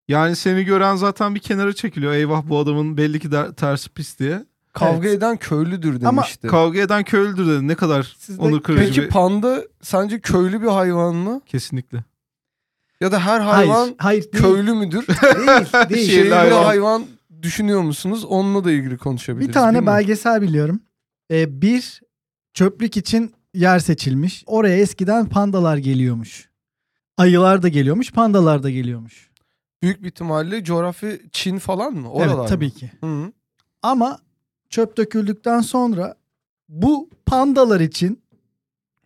Yani seni gören zaten bir kenara çekiliyor. Eyvah bu adamın belli ki der- tersi pis diye. Kavga Evet. eden köylüdür Ama demişti. Kavga eden köylüdür dedi. Ne kadar Siz de onur kırıcı Peki bir... panda sence köylü bir hayvan mı? Kesinlikle. Ya da her hayvan hayır. Hayır değil. köylü müdür? [laughs] değil. değil. Şehirli hayvan. hayvan. düşünüyor musunuz? Onunla da ilgili konuşabiliriz. Bir tane belgesel biliyorum. Ee, bir çöplük için yer seçilmiş. Oraya eskiden pandalar geliyormuş. Ayılar da geliyormuş, pandalar da geliyormuş. Büyük bir ihtimalle coğrafi Çin falan mı? Oralar evet mı? tabii ki. Hı. Ama çöp döküldükten sonra bu pandalar için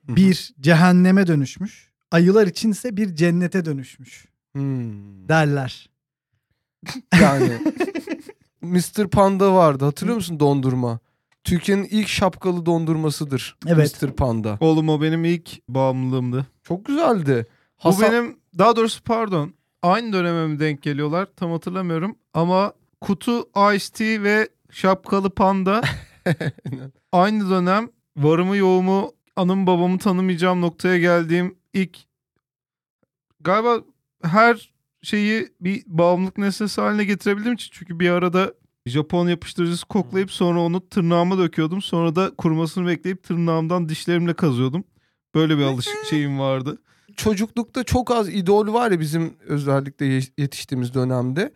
bir cehenneme dönüşmüş. Ayılar için ise bir cennete dönüşmüş Hmm. derler. [laughs] Yani Mr. Panda vardı. Hatırlıyor musun dondurma? Türkiye'nin ilk şapkalı dondurmasıdır. Evet. Mr. Panda. Oğlum o benim ilk bağımlılığımdı. Çok güzeldi. Bu Hasan- benim daha doğrusu pardon aynı döneme mi denk geliyorlar tam hatırlamıyorum ama kutu Ice Tea ve şapkalı panda [laughs] aynı dönem varımı yoğumu anım babamı tanımayacağım noktaya geldiğim ilk galiba her şeyi bir bağımlılık nesnesi haline getirebildiğim için çünkü bir arada Japon yapıştırıcısı koklayıp sonra onu tırnağıma döküyordum. Sonra da kurumasını bekleyip tırnağımdan dişlerimle kazıyordum. Böyle bir alışık şeyim vardı. çocuklukta çok az idol var ya bizim özellikle ye- yetiştiğimiz dönemde.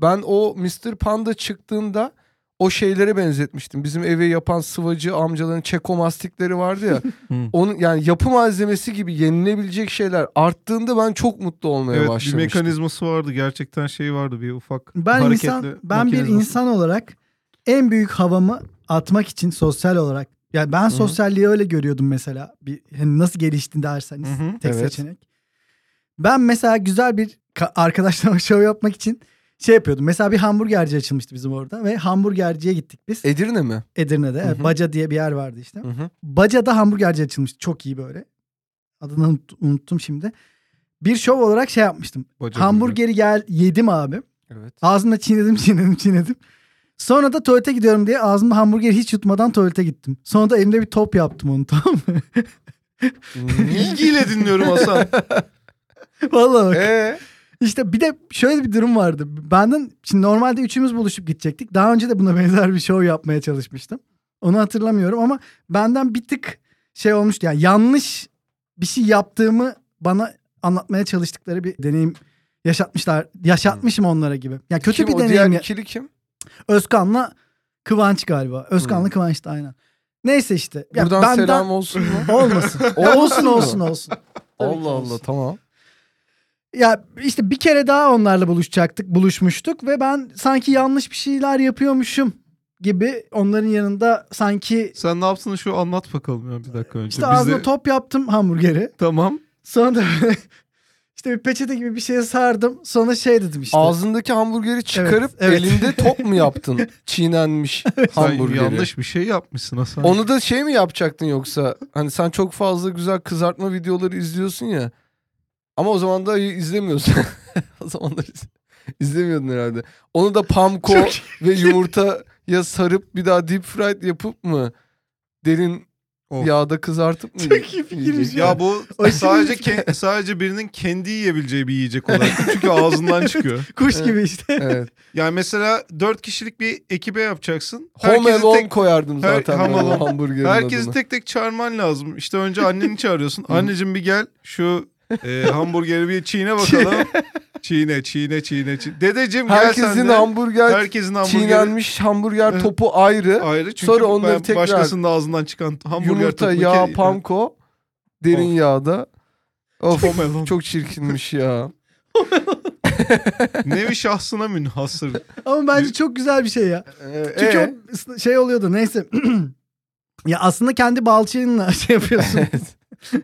Ben o Mr. Panda çıktığında o şeylere benzetmiştim. Bizim evi yapan sıvacı amcaların çekomastikleri vardı ya. [laughs] Onun yani yapı malzemesi gibi yenilebilecek şeyler arttığında ben çok mutlu olmaya Evet bir başlamıştım. mekanizması vardı. Gerçekten şey vardı bir ufak Ben hareketli insan ben bir insan olarak en büyük havamı atmak için sosyal olarak yani ben sosyalliği öyle görüyordum mesela. Bir hani nasıl gelişti derseniz Hı hı, tek evet. seçenek. Ben mesela güzel bir ka- arkadaşlarıma [laughs] show yapmak için şey yapıyordum. Mesela bir hamburgerci açılmıştı bizim orada ve hamburgerciye gittik biz. Edirne mi? Edirne'de. Hı. Baca diye bir yer vardı işte. Hı hı. Baca'da hamburgerci açılmıştı. Çok iyi böyle. Adını unut- unuttum şimdi. Bir şov olarak şey yapmıştım. Baca Hamburgeri gel yedim abi. Evet. Ağzımda çiğnedim çiğnedim çiğnedim. Sonra da tuvalete gidiyorum diye ağzımda hamburgeri hiç yutmadan tuvalete gittim. Sonra da elimde bir top yaptım onu [laughs] tamam mı? İlgiyle dinliyorum Hasan. Vallahi bak. Ee, İşte bir de şöyle bir durum vardı. Benden şimdi normalde üçümüz buluşup gidecektik. Daha önce de buna [laughs] benzer bir show yapmaya çalışmıştım. Onu hatırlamıyorum ama benden bir tık şey olmuştu. Yani yanlış bir şey yaptığımı bana anlatmaya çalıştıkları bir deneyim yaşatmışlar. Yaşatmışım onlara gibi. Yani kötü Kim bir o deneyim. diğer ya- ikili kim? Özkan'la Kıvanç galiba. Özkan'la Hmm. Kıvanç'ta aynen. Neyse işte. Ya Buradan benden- selam olsun mu? Olmasın. [laughs] Olsun olsun olsun. Ki Allah olsun. Allah tamam. Ya işte bir kere daha onlarla buluşacaktık, buluşmuştuk ve ben sanki yanlış bir şeyler yapıyormuşum gibi onların yanında sanki Sen ne yaptığını şu anlat bakalım ya bir dakika önce. işte ağzına de- top yaptım hamburgeri. Tamam. Sonra [laughs] işte bir peçete gibi bir şeye sardım. Sonra şey dedim işte. Ağzındaki hamburgeri çıkarıp evet. elinde top mu yaptın? [laughs] Çiğnenmiş Sen hamburgeri. yanlış bir şey yapmışsın Hasan. Onu da şey mi yapacaktın yoksa? Hani sen çok fazla güzel kızartma videoları izliyorsun ya. Ama o zaman da izlemiyorsun. [laughs] o zamanlar iz- izlemiyordun herhalde. Onu da pamko ve yumurtaya sarıp bir daha deep fried yapıp mı derin Of. yağda kızartıp mı? Çok iyi fikirmiş ya. Ya bu [laughs] Aşırı sadece ke- [laughs] sadece birinin kendi yiyebileceği bir yiyecek olarak. Çünkü ağzından çıkıyor. Kuş gibi işte. Evet. Yani mesela dört kişilik bir ekibe yapacaksın. Home Herkesi Alone tek, koyardım Her- zaten Home Alone. hamburgerin herkesi adını. tek tek çağırman lazım. İşte önce anneni çağırıyorsun. Anneciğim bir gel şu e, hamburgeri bir çiğne [laughs] bakalım. çiğne çiğne çiğne çiğne. Dedeciğim gel sen Herkesin de. hamburger Herkesin hamburgeri çiğnenmiş hamburger Evet. topu ayrı. ayrı. Çünkü Sonra onları ben tekrar başkasının ağzından çıkan hamburger Yumurta, topu yağ, ke- panko, derin Of. yağda. Of Alone. çok çirkinmiş ya. [laughs] Nevi şahsına münhasır. Ama bence çok güzel bir şey ya. Çünkü Ee, o ıs- şey oluyordu neyse. [clears throat] ya aslında kendi balçığınla [laughs] şey yapıyorsun.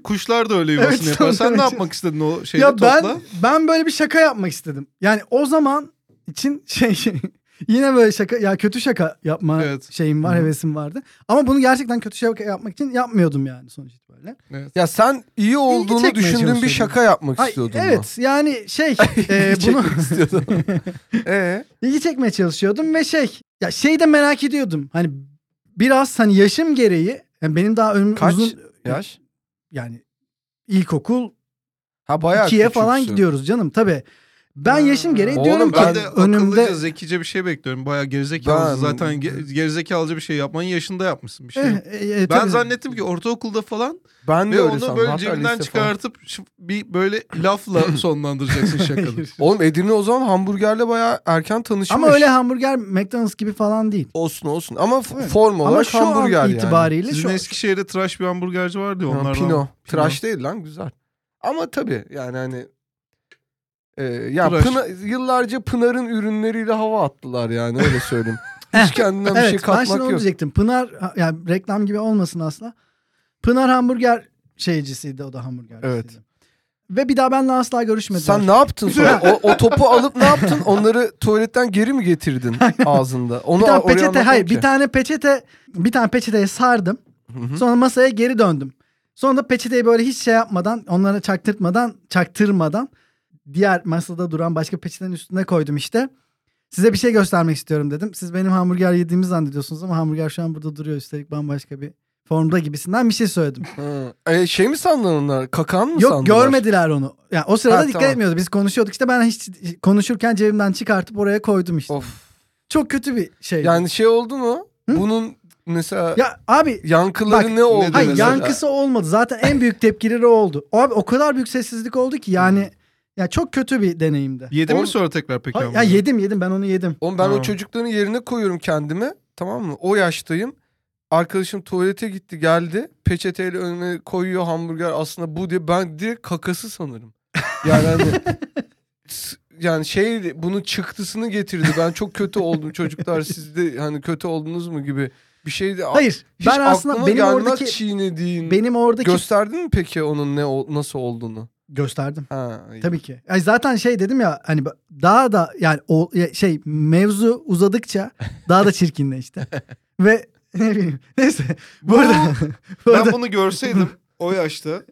Kuşlar da öyle [laughs] yuvasını Evet, yapar. Sen ne yapmak istedin o şeyde ya ben topla? ben böyle bir şaka yapmak istedim. Yani o zaman için şey [laughs] yine böyle şaka ya kötü şaka yapma Evet. şeyim var, Hı hı. hevesim vardı. Ama bunu gerçekten kötü şaka yapmak için yapmıyordum yani sonuç itibariyle. ya sen iyi olduğunu düşündüğün bir şaka yapmak Ay, istiyordun. evet yani şey [laughs] e, bunu çekmek istiyordun. Ee, ilgi çekmeye çalışıyordum ve şey ya şey de merak ediyordum. Hani biraz hani yaşım gereği yani benim daha önüm Kaç uzun yaş? Yani ilkokul Ha bayağı 2'ye falan küçüksün. gidiyoruz canım tabii. Ben yaşım gereği Oğlum diyorum ki Ben de önümde akıllıca zekice bir şey bekliyorum. Bayağı gerizekalı. Ben- Zaten ge- gerizekalıca bir şey yapmanın yaşında yapmışsın bir şey. Eh, eh, eh, ben tabii. zannettim ki ortaokulda falan Ben de ve öyle onu sandım. böyle cebinden falan. çıkartıp bir böyle lafla [laughs] sonlandıracaksın şakanı. [laughs] Oğlum Edirne o zaman hamburgerle bayağı erken tanışmış. Ama öyle hamburger McDonald's gibi falan değil. olsun olsun. Ama Evet. form olarak Ama şu hamburger an yani. itibariyle Sizin şu Eskişehir'de tıraş bir hamburgerci vardı ya onlardan. Pino. Tıraş değil lan güzel. Ama tabii yani hani e, ya Tıraş. Pınar- yıllarca Pınar'ın ürünleriyle hava attılar yani öyle söyleyeyim. [laughs] Hiç kendinden bir evet şey ben katmak şimdi onu yok. diyecektim. Pınar yani reklam gibi olmasın asla. Pınar hamburger şeycisiydi o da hamburgercisiydi. Evet. Ve bir daha benimle asla görüşmediler. Sen ne yaptın [laughs] sonra? o, o topu alıp ne yaptın? Onları tuvaletten geri mi getirdin [laughs] ağzında? Onu bir tane peçete hayır ki. bir tane peçete bir tane peçeteye sardım. Sonra masaya geri döndüm. Sonra da peçeteyi böyle hiç şey yapmadan, onlara çaktırtmadan, çaktırmadan diğer masada duran başka peçetenin üstüne koydum işte. Size bir şey göstermek istiyorum dedim. Siz benim hamburger yediğimi zannediyorsunuz ama hamburger şu an burada duruyor. Üstelik bambaşka bir formda gibisinden bir şey söyledim. Hı. E, şey mi sandın onlar? Kakan mı Yok sandılar? görmediler onu. Yani o sırada Ha, dikkat tamam. etmiyordu. Biz konuşuyorduk işte ben hiç konuşurken cebimden çıkartıp oraya koydum işte. Of. Çok kötü bir şey. Yani şey oldu mu? Hı? Bunun mesela ya abi yankıları Bak, ne oldu Hayır mesela? yankısı olmadı. Zaten en büyük tepkileri oldu. Abi o kadar büyük sessizlik oldu ki yani ya çok kötü bir deneyimdi. Yedi Oğlum- mi sonra tekrar peki Ha, ya yedim yedim ben onu yedim. Oğlum ben o Tamam. çocukların yerine koyuyorum kendimi. Tamam mı? O yaştayım. Arkadaşım tuvalete gitti geldi. Peçeteyle önüme koyuyor hamburger aslında bu diye. Ben direkt kakası sanırım. Yani hani [laughs] yani şey bunun çıktısını getirdi. Ben çok kötü oldum çocuklar [laughs] siz de hani kötü oldunuz mu gibi bir şeydi. Hayır Hiç ben aslında benim oradaki çiğnediğin. benim oradaki Gösterdin mi peki onun ne nasıl olduğunu? Gösterdim. Ha. iyi. Tabii ki. Yani zaten şey dedim ya hani daha da yani o şey mevzu uzadıkça [laughs] daha da çirkinleşti. Ve [laughs] ne bileyim neyse bu arada bu arada Ben bunu görseydim o yaşta.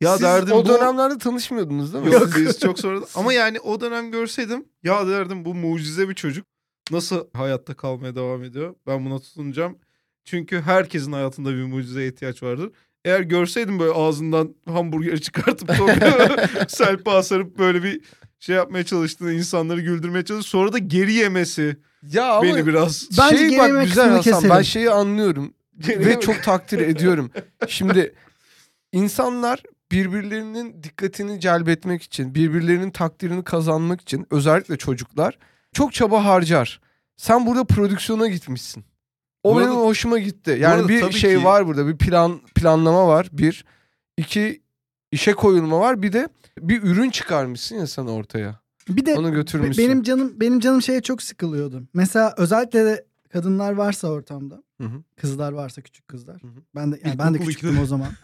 Ya Siz derdim o bu... dönemlerde tanışmıyordunuz değil mi? Yok biz çok sonra [laughs] ama yani o dönem görseydim ya derdim bu mucize bir çocuk nasıl hayatta kalmaya devam ediyor ben buna tutunacağım çünkü herkesin hayatında bir mucizeye ihtiyaç vardır eğer görseydim böyle ağzından hamburger [laughs] çıkartıp [laughs] selpa sarıp böyle bir şey yapmaya çalıştığını insanları güldürmeye çalıştı sonra da geri yemesi Ya ama beni biraz Bence şey geri bak yemek güzel Hasan ben keselim. şeyi anlıyorum [laughs] ve çok takdir ediyorum. Şimdi insanlar birbirlerinin dikkatini celbetmek için, birbirlerinin takdirini kazanmak için özellikle çocuklar çok çaba harcar. Sen burada prodüksiyona gitmişsin. O Bu arada- benim hoşuma gitti. Yani bir şey ki- var burada. Bir plan planlama var. Bir. iki işe koyulma var. Bir de bir ürün çıkarmışsın ya sen ortaya. Bir de Onu götürmüşsün. benim canım benim canım şeye çok sıkılıyordu. Mesela özellikle de kadınlar varsa ortamda, Hı hı. kızlar varsa küçük kızlar. Hı hı. Ben de yani ben de küçüktüm ikide. o zaman. [laughs]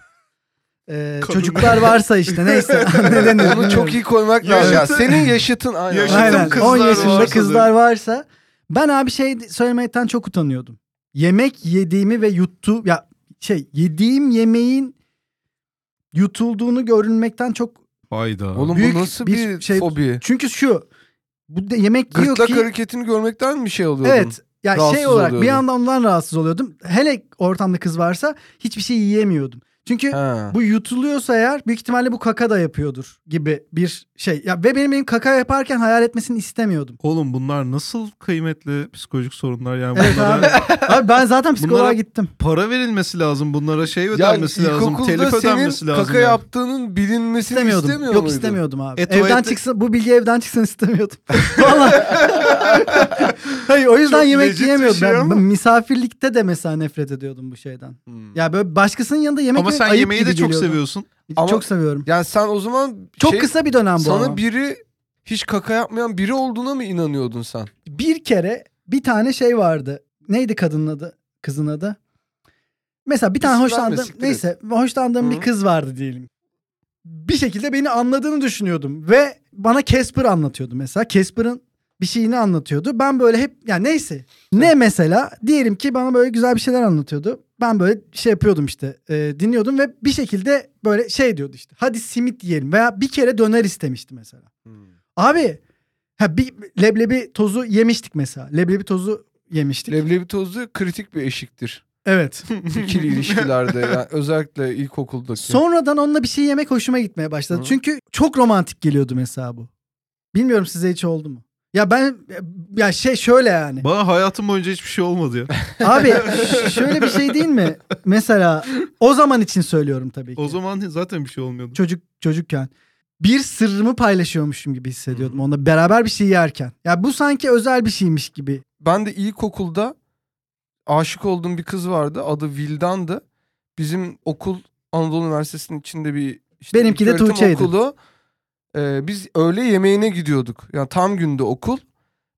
Ee, Kadınlar. çocuklar varsa işte neyse. [laughs] [laughs] ne denir Onu çok iyi koymak lazım. Ya senin yaşıtın aynen. Yaşıtım Aynen. kızlar 10 yaşında varsa kızlar varsa ben abi şey söylemekten çok utanıyordum. Yemek yediğimi ve yuttu ya şey yediğim yemeğin yutulduğunu görünmekten çok Hayda. Oğlum Büyük bu nasıl bir bir, şey- fobi? çünkü şu bu de yemek yiyor Gırtlak ki hareketini görmekten mi şey oluyordun? evet ya Rahatsız şey olarak bir oluyordun. yandan ondan rahatsız oluyordum. Hele ortamda kız varsa hiçbir şey yiyemiyordum. Çünkü Ha. bu yutuluyorsa eğer büyük ihtimalle bu kaka da yapıyordur gibi bir şey. Ya ve benim benim kaka yaparken hayal etmesini istemiyordum. Oğlum bunlar nasıl kıymetli psikolojik sorunlar yani Evet bunlara abi. abi ben zaten psikoloğa Bunlara- gittim. para verilmesi lazım bunlara şey Yani ödenmesi lazım ilkokulda telif senin ödenmesi lazım. kaka yani. yaptığının bilinmesini İstemiyordum. istemiyor Yok muydun? istemiyordum abi. E, evden tuvalette- çıksın bu bilgi evden çıksın istemiyordum. [laughs] Vallahi. [laughs] Hayır o yüzden Çok yemek yiyemiyordum. şey Ben, ama. ben misafirlikte de mesela nefret ediyordum bu şeyden. Hmm. Ya böyle başkasının yanında yemek Ama yemek sen ayıp yemeği gibi de çok geliyordu. seviyorsun. Ama- Çok seviyorum. Yani sen o zaman Çok şey, kısa bir dönem bu sana ama. biri hiç kaka yapmayan biri olduğuna mı inanıyordun sen? bir kere bir tane şey vardı. Neydi kadının adı? Kızın adı? Mesela bir tane İsim verme, hoşlandığım siktir et. neyse hoşlandığım Hı. bir kız vardı diyelim. Bir şekilde beni anladığını düşünüyordum ve bana Casper anlatıyordu mesela. Casper'ın bir şeyini anlatıyordu. Ben böyle hep yani neyse. Ne mesela diyelim ki bana böyle güzel bir şeyler anlatıyordu. Ben böyle şey yapıyordum işte e, dinliyordum ve bir şekilde böyle şey diyordu işte. Hadi simit yiyelim veya bir kere döner istemişti mesela. Abi ha bir leblebi tozu yemiştik mesela. Leblebi tozu yemiştik. Leblebi tozu kritik bir eşiktir. evet. [laughs] İkili ilişkilerde yani [laughs] özellikle ilkokuldaki. Sonradan onunla bir şey yemek hoşuma gitmeye başladı. Hı. Çünkü çok romantik geliyordu mesela bu. Bilmiyorum size hiç oldu mu? Ya ben ya şey şöyle yani. Bana hayatım boyunca hiçbir şey olmadı ya. [laughs] Abi şöyle bir şey değil mi? Mesela o zaman için söylüyorum tabii ki. O zaman zaten bir şey olmuyordu. çocuk çocukken bir sırrımı paylaşıyormuşum gibi hissediyordum onunla beraber bir şey yerken. Ya bu sanki özel bir şeymiş gibi. Ben de ilkokulda aşık olduğum bir kız vardı. Adı Vildan'dı. Bizim okul Anadolu Üniversitesi'nin içinde bir işte Benimki de Tuğçe'ydi. Okulu. Ee, biz öğle yemeğine gidiyorduk. Yani tam günde okul.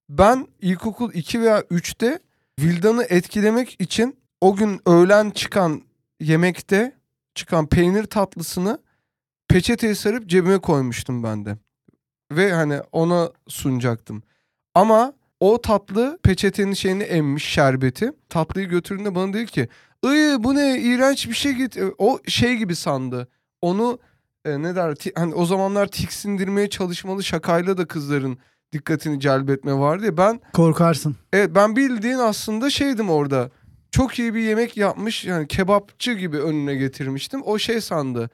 Ben ilkokul 2 veya 3'te Vildan'ı etkilemek için o gün öğlen çıkan yemekte çıkan peynir tatlısını peçeteye sarıp cebime koymuştum ben de. Ve hani ona sunacaktım. Ama o tatlı peçetenin şeyini emmiş şerbeti. Tatlıyı götürdüğünde bana dedi ki Iy bu ne iğrenç bir şey git. O şey gibi sandı. Onu e, ne der ti- hani o zamanlar tiksindirmeye çalışmalı şakayla da kızların dikkatini celbetme vardı ya. Ben Korkarsın. evet ben bildiğin aslında şeydim orada. Çok iyi bir yemek yapmış yani kebapçı gibi önüne getirmiştim. O şey sandı.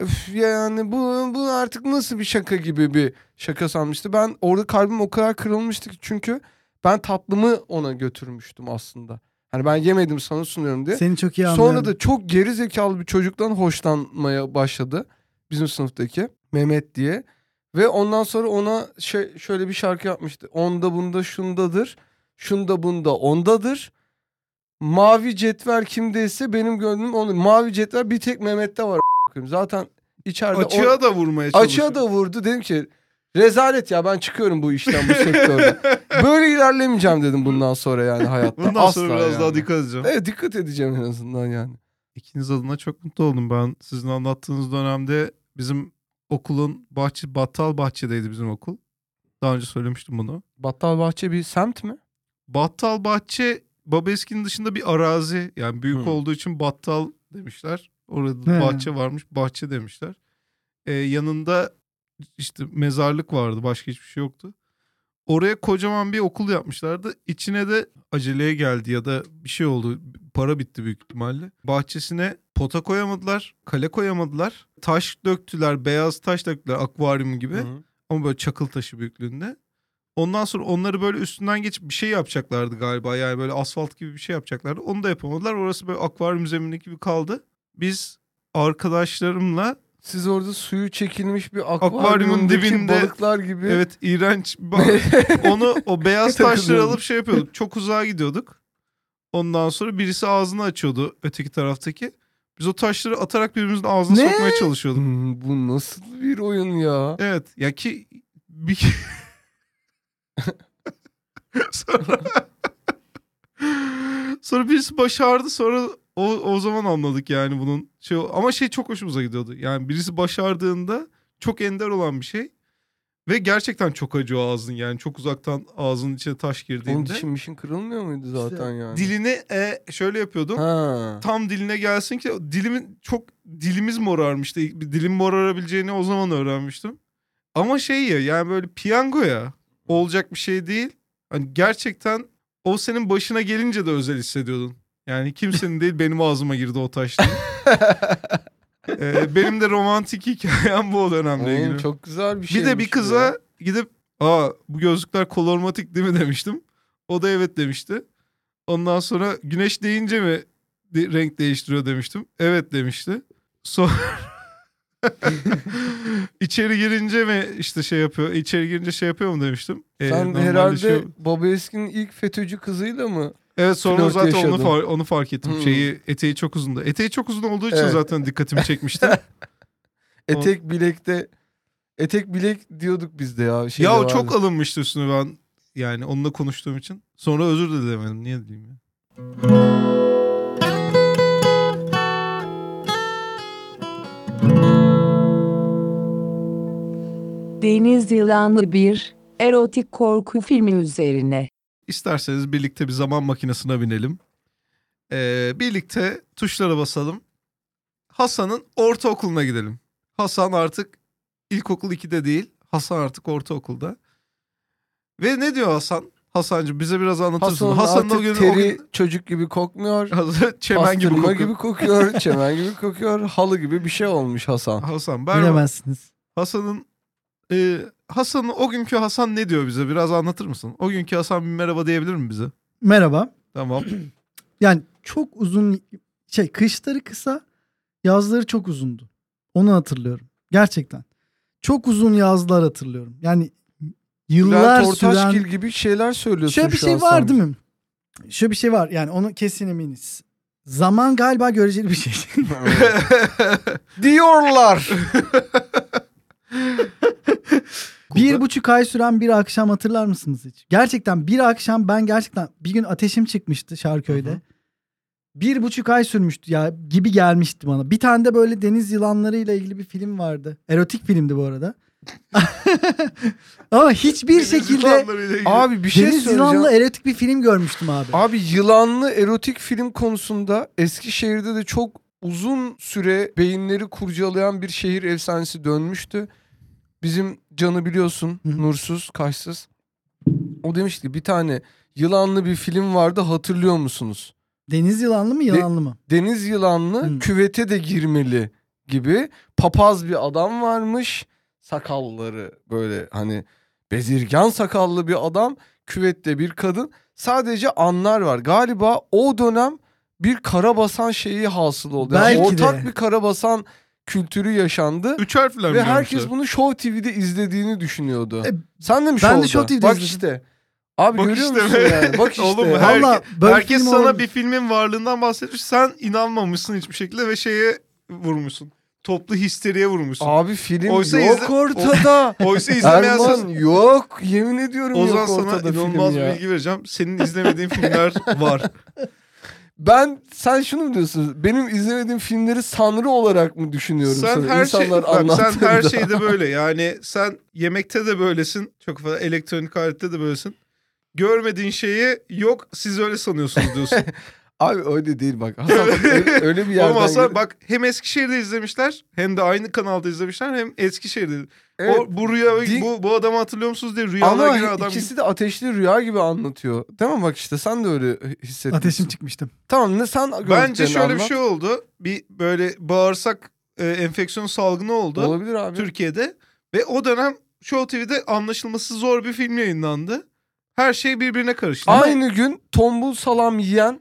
Üf, yani bu, bu artık nasıl bir şaka gibi bir şaka sanmıştı. Ben orada kalbim o kadar kırılmıştı ki çünkü ben tatlımı ona götürmüştüm aslında. Hani ben yemedim sana sunuyorum diye. Seni çok iyi anlıyorum. Sonra da çok geri zekalı bir çocuktan hoşlanmaya başladı. Bizim sınıftaki Mehmet diye. Ve ondan sonra ona şey, şöyle bir şarkı yapmıştı. Onda bunda şundadır. Şunda bunda ondadır. Mavi cetvel kimdeyse benim gönlüm onun. Mavi cetvel bir tek Mehmet'te var. Zaten içeride o- Açığa da vurmaya çalışıyor. açığa da vurdu. Dedim ki rezalet ya ben çıkıyorum bu işten bu sektörde. [laughs] Böyle ilerlemeyeceğim dedim bundan sonra yani hayatta. Bundan Asla sonra biraz yani. daha dikkat edeceğim. Evet dikkat edeceğim en azından yani. İkiniz adına çok mutlu oldum. Ben sizin anlattığınız dönemde bizim okulun bahçe battal bahçedeydi bizim okul. Daha önce söylemiştim bunu. Battal Bahçe bir semt mi? Battal bahçe Babeski'nin dışında bir arazi. Yani büyük Hı. olduğu için battal demişler. Orada He. bahçe varmış bahçe demişler. Ee, yanında işte mezarlık vardı başka hiçbir şey yoktu. Oraya kocaman bir okul yapmışlardı. İçine de aceleye geldi ya da bir şey oldu. Para bitti büyük ihtimalle. Bahçesine pota koyamadılar, kale koyamadılar. Taş döktüler, beyaz taş döktüler akvaryum gibi. Hı hı. Ama böyle çakıl taşı büyüklüğünde. Ondan sonra onları böyle üstünden geçip bir şey yapacaklardı galiba. Yani böyle asfalt gibi bir şey yapacaklardı. Onu da yapamadılar. Orası böyle akvaryum zemini gibi kaldı. Biz arkadaşlarımla Siz orada suyu çekilmiş bir akvaryumun Akvaryumun dibinde balıklar gibi. Evet iğrenç. [laughs] Onu o beyaz taşları alıp şey yapıyorduk. Çok uzağa gidiyorduk. Ondan sonra birisi ağzını açıyordu öteki taraftaki. Biz o taşları atarak birbirimizin ağzına Ne? sokmaya çalışıyorduk. Hmm, bu nasıl bir oyun ya? Evet ya ki bir [laughs] sonra sonra birisi başardı sonra o, o zaman anladık yani bunun şey ama şey çok hoşumuza gidiyordu. Yani birisi başardığında çok ender olan bir şey ve gerçekten çok acıyor ağzın yani çok uzaktan ağzının içine taş Onun girdiğinde. dişin mişin kırılmıyor muydu zaten yani? Dilini e, şöyle yapıyordum. Ha. Tam diline gelsin ki dilimin çok dilimiz morarmıştı. Dilim morarabileceğini o zaman öğrenmiştim. Ama şey ya yani böyle piyango ya olacak bir şey değil. Hani gerçekten o senin başına gelince de özel hissediyordun. Yani kimsenin değil benim ağzıma girdi o taş diye. [laughs] Ee, benim de romantik hikayem bu o dönemle Oğlum, ilgili. çok güzel bir şey. bir de bir kıza gidip aa bu gözlükler kolormatik değil mi demiştim. O da evet demişti. Ondan sonra güneş deyince mi de- renk değiştiriyor demiştim. Evet demişti. Sonra [laughs] içeri girince mi işte şey yapıyor. İçeri girince şey yapıyor mu demiştim. Ee, Sen herhalde şey- Baba Eski'nin ilk FETÖ'cü kızıyla mı? Evet sonra flört zaten onu, yaşadın. far- onu fark ettim. Hmm. Şeyi eteği çok uzundu. Eteği çok uzun olduğu için Evet. zaten dikkatimi çekmişti. [laughs] Etek bilekte etek bilek diyorduk biz de ya. Şeyde ya o çok alınmıştı üstüne ben yani onunla konuştuğum için. Sonra özür de dilemedim. Niye diyeyim ya? Deniz Yılanlı bir erotik korku filmi üzerine. İsterseniz birlikte bir zaman makinesine binelim. Ee, birlikte tuşlara basalım. Hasan'ın ortaokuluna gidelim. Hasan artık ilkokul 2'de değil. Hasan artık ortaokulda. Ve ne diyor Hasan? Hasancığım bize biraz anlatır mısın? Hasan'ın o artık o teri gün çocuk gibi kokmuyor. [laughs] çemen gibi kokuyor. gibi kokuyor. [laughs] çemen gibi kokuyor. Halı gibi bir şey olmuş Hasan. Hasan ben Bilemezsiniz. Hasan'ın e, Hasan'ın o günkü Hasan ne diyor bize? Biraz anlatır mısın? O günkü Hasan bir merhaba diyebilir mi bize? Merhaba. Tamam. [clears throat] Yani çok uzun şey kışları kısa yazları çok uzundu. Onu hatırlıyorum. Gerçekten. Çok uzun yazlar hatırlıyorum. Yani yıllar Bülent Ortaçgil süren... gibi şeyler söylüyorsun Şöyle bir şu şey an var değil mi? Şöyle bir şey var yani onu kesin eminiz. Zaman galiba göreceli bir şey. [laughs] Diyorlar. [laughs] bir buçuk ay süren bir akşam hatırlar mısınız hiç? Gerçekten bir akşam ben gerçekten bir gün ateşim çıkmıştı Şarköy'de. Hı hı. Bir buçuk ay sürmüştü ya gibi gelmişti bana. Bir tane de böyle deniz yılanlarıyla ilgili bir film vardı. Erotik filmdi bu arada. [laughs] Ama hiçbir şekilde Abi bir şey deniz söyleyeceğim. yılanlı erotik bir film görmüştüm abi. Abi yılanlı erotik film konusunda Eskişehir'de de çok uzun süre beyinleri kurcalayan bir şehir efsanesi dönmüştü. Bizim Can'ı biliyorsun Hı. Nursuz, Kaşsız. O demişti bir tane yılanlı bir film vardı hatırlıyor musunuz? Deniz yılanlı mı yılanlı mı? Deniz yılanlı Hı. küvete de girmeli gibi papaz bir adam varmış. Sakalları böyle hani bezirgan sakallı bir adam. Küvette bir kadın. Sadece anlar var. Galiba o dönem bir karabasan şeyi hasıl oldu. Yani Belki ortak de. bir karabasan kültürü yaşandı. Üç harfler Ve herkes bunu Show TV'de izlediğini düşünüyordu. E, Sen de mi ben de Show'da? Show TV'de Bak izledim. işte. Abi Bak görüyor işte musun be. yani? Bak [laughs] işte. Oğlum, her- Valla böyle Herkes sana olabilir. bir filmin varlığından bahsetmiş. Sen inanmamışsın hiçbir şekilde ve şeye vurmuşsun. Toplu histeriye vurmuşsun. Abi film Oysa yok izle- ortada. [laughs] Oysa izlemeyen Erman sen... yok. Yemin ediyorum O zaman yok sana ortada inanılmaz bir ya. bilgi vereceğim. Senin izlemediğin filmler var. [laughs] Ben sen şunu mu diyorsun? Benim izlemediğim filmleri sanrı olarak mı düşünüyorum sen sana? her şey, İnsanlar bak, sen her şeyde böyle. Yani sen yemekte de böylesin. Çok fazla elektronik alette de böylesin. Görmediğin şeyi yok siz öyle sanıyorsunuz diyorsun. [laughs] Abi öyle değil bak. [laughs] Hasan öyle, öyle bir yerden. Olmazsa gel- bak hem Eskişehir'de izlemişler hem de aynı kanalda izlemişler hem Eskişehir'de. Evet. O, bu rüya Di- bu, bu adamı hatırlıyor musunuz diye rüyalara Ama giren adam. ikisi de ateşli rüya gibi anlatıyor. Değil mi bak işte sen de öyle hissetmişsin. Ateşim çıkmıştım. Tamam ne sen Bence şöyle bir anlat. şey oldu. Bir böyle bağırsak e, enfeksiyon salgını oldu Olabilir abi. Türkiye'de. Ve o dönem Show TV'de anlaşılması zor bir film yayınlandı. Her şey birbirine karıştı. Aynı gün tombul salam yiyen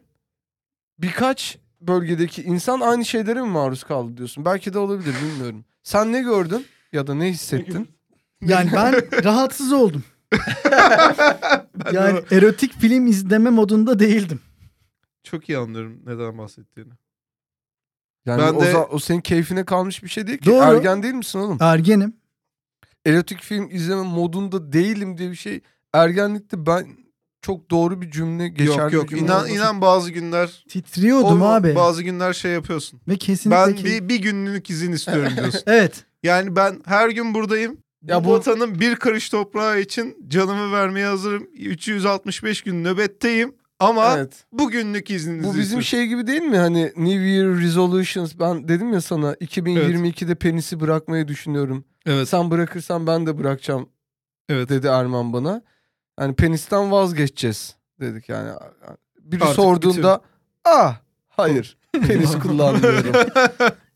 birkaç bölgedeki insan aynı şeylere mi maruz kaldı diyorsun? Belki de olabilir bilmiyorum. Sen ne gördün ya da ne hissettin? [laughs] Yani ben rahatsız oldum. [laughs] Ben de Yani erotik film izleme modunda değildim. çok iyi anlıyorum neden bahsettiğini. Yani Ben o, de- za- o senin keyfine kalmış bir şey değil ki. Doğru. Ergen değil misin oğlum? Ergenim. Erotik film izleme modunda değilim diye bir şey. Ergenlikte ben çok doğru bir cümle geçerli yok yok cümle inan inan bazı günler Titriyordum o- abi. bazı günler şey yapıyorsun. Ve kesinlikle Ben ki- bir, bir günlük izin istiyorum [laughs] diyorsun. Evet. Yani ben her gün buradayım. Ya bu- bu vatanın bir karış toprağı için canımı vermeye hazırım. 365 gün nöbetteyim. Ama Evet. bugünlük izninizi Bu bizim istiyorum. şey gibi değil mi? Hani New Year Resolutions. Ben dedim ya sana 2022'de penisi bırakmayı düşünüyorum. Evet. Sen bırakırsan ben de bırakacağım Evet. dedi Erman bana. Hani penisten vazgeçeceğiz dedik yani. Biri Artık sorduğunda ah hayır [laughs] penis kullanmıyorum.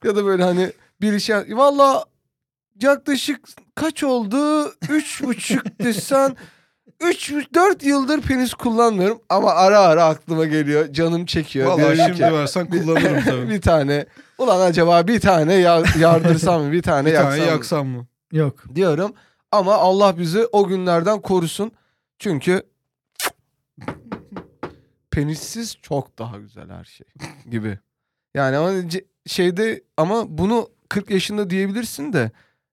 ya da böyle hani bir şey valla yaklaşık kaç oldu? Üç buçuk [laughs] desen üç, dört yıldır penis kullanmıyorum ama ara ara aklıma geliyor. Canım çekiyor. Vallahi Diyorum şimdi ki, versen kullanırım [laughs] tabii. bir tane ulan acaba bir tane ya- yardırsam mı bir tane bir tane yaksam mı? yaksam mı? Yok. diyorum. Ama Allah bizi o günlerden korusun. Çünkü penissiz çok daha güzel her şey gibi. Yani ama şeyde ama bunu 40 yaşında diyebilirsin de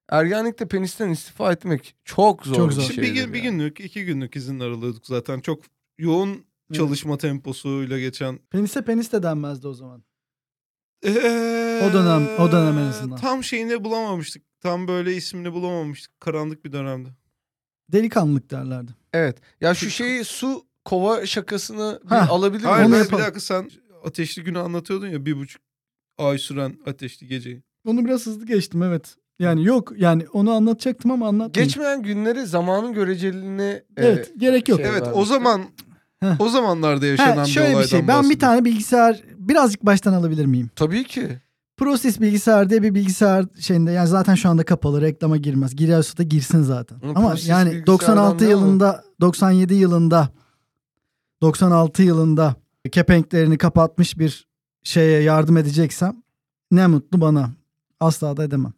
ergenlikte penisten istifa etmek çok zor. Çok bir zor. Şimdi bir, gün, bir günlük, iki günlük izin aralıyorduk zaten. Çok yoğun çalışma temposuyla geçen. Penise penis de denmezdi o zaman. Ee, O dönem- o dönem en azından. Tam şeyini bulamamıştık. Tam böyle ismini bulamamıştık. Karanlık bir dönemde. Delikanlılık derlerdi. Evet. Ya şu şeyi su kova şakasını bir Hah. alabilir Hayır miyim? Onu ben- bir yapalım. dakika sen ateşli günü anlatıyordun ya bir buçuk ay süren ateşli geceyi. Onu biraz hızlı geçtim evet. Yani yok yani onu anlatacaktım ama anlatmayayım. Geçmeyen günleri zamanın göreceliğine Evet gerek yok. şey evet o zaman Heh. o zamanlarda yaşanan Ha, bir şöyle olaydan bir şey. Ben bir bahsediyorum. tane bilgisayar birazcık baştan alabilir miyim? tabii ki. Process bilgisayar diye bir bilgisayar şeyinde yani zaten şu anda kapalı reklama girmez. Giriyorsa da girsin zaten. Ama Ama yani bilgisayardan 96 ne yılında 97 yılında 96 yılında kepenklerini kapatmış bir şeye yardım edeceksem ne mutlu bana. Asla da edemem.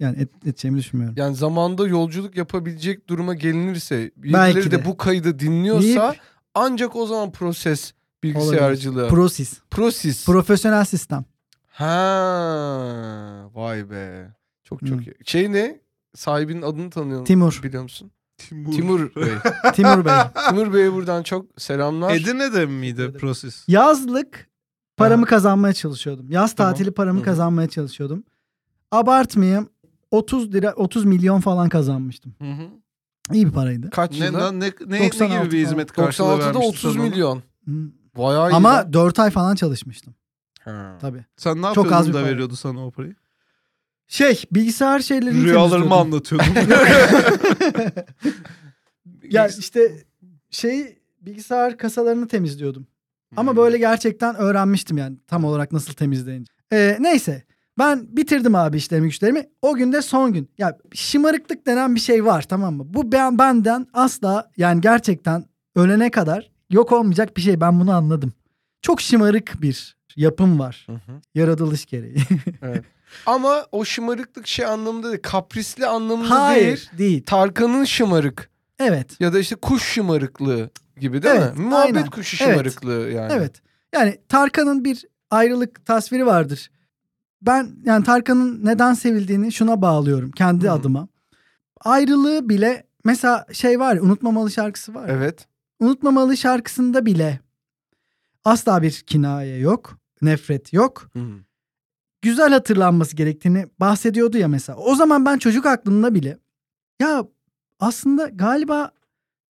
Yani et, edeceğimi düşünmüyorum. Yani zamanda yolculuk yapabilecek duruma gelinirse birileri de. de. bu kaydı dinliyorsa Deyip- ancak o zaman proses bilgisayarcılığı. Process. Prosis. Profesyonel sistem. Ha vay be. Çok çok Hı. iyi. Şey ne? Sahibinin adını tanıyor Timur. biliyor musun? Timur. Timur [laughs] Bey. Timur Bey. Timur Bey'e buradan çok selamlar. Edirne'de miydi proses? Yazlık paramı kazanmaya çalışıyordum. Yaz Tamam. tatili paramı Hı kazanmaya çalışıyordum. Abartmayayım. 30 lira 30 milyon falan kazanmıştım. Hı hı. İyi bir paraydı. Kaç Ne, yılda? ne, ne, ne 96 gibi bir hizmet karşılığı 96'da vermiştin 30 sen ona? milyon. Hı. Bayağı iyi. Ama lan. 4 ay falan çalışmıştım. Ha. Tabii. Sen ne Çok yapıyordun az bir da para. veriyordu sana o parayı? Şey bilgisayar şeylerini Rüyalarımı temizliyordum. anlatıyordum. [laughs] Ya işte şey bilgisayar kasalarını temizliyordum. Hmm. Ama böyle gerçekten öğrenmiştim yani tam olarak nasıl temizleyince. Ee, neyse ben bitirdim abi işlerimi güçlerimi. O gün de son gün. Ya şımarıklık denen bir şey var tamam mı? Bu ben benden asla yani gerçekten ölene kadar yok olmayacak bir şey ben bunu anladım. Çok şımarık bir yapım var. Hı hı. Yaratılış gereği. [laughs] Ama o şımarıklık şey anlamında değil. Kaprisli anlamında değil. Hayır değil. Tarkan'ın şımarık. Evet. Ya da işte kuş şımarıklığı gibi değil Evet, mi? Muhabbet aynen. kuşu Evet. şımarıklığı yani. Evet. Yani Tarkan'ın bir ayrılık tasviri vardır. Ben yani Tarkan'ın neden sevildiğini şuna bağlıyorum kendi Hı adıma. Ayrılığı bile mesela şey var ya Unutmamalı şarkısı var. ya. Evet. Unutmamalı şarkısında bile asla bir kinaye yok. Nefret yok. Hı. Güzel hatırlanması gerektiğini bahsediyordu ya mesela. O zaman ben çocuk aklımda bile ya aslında galiba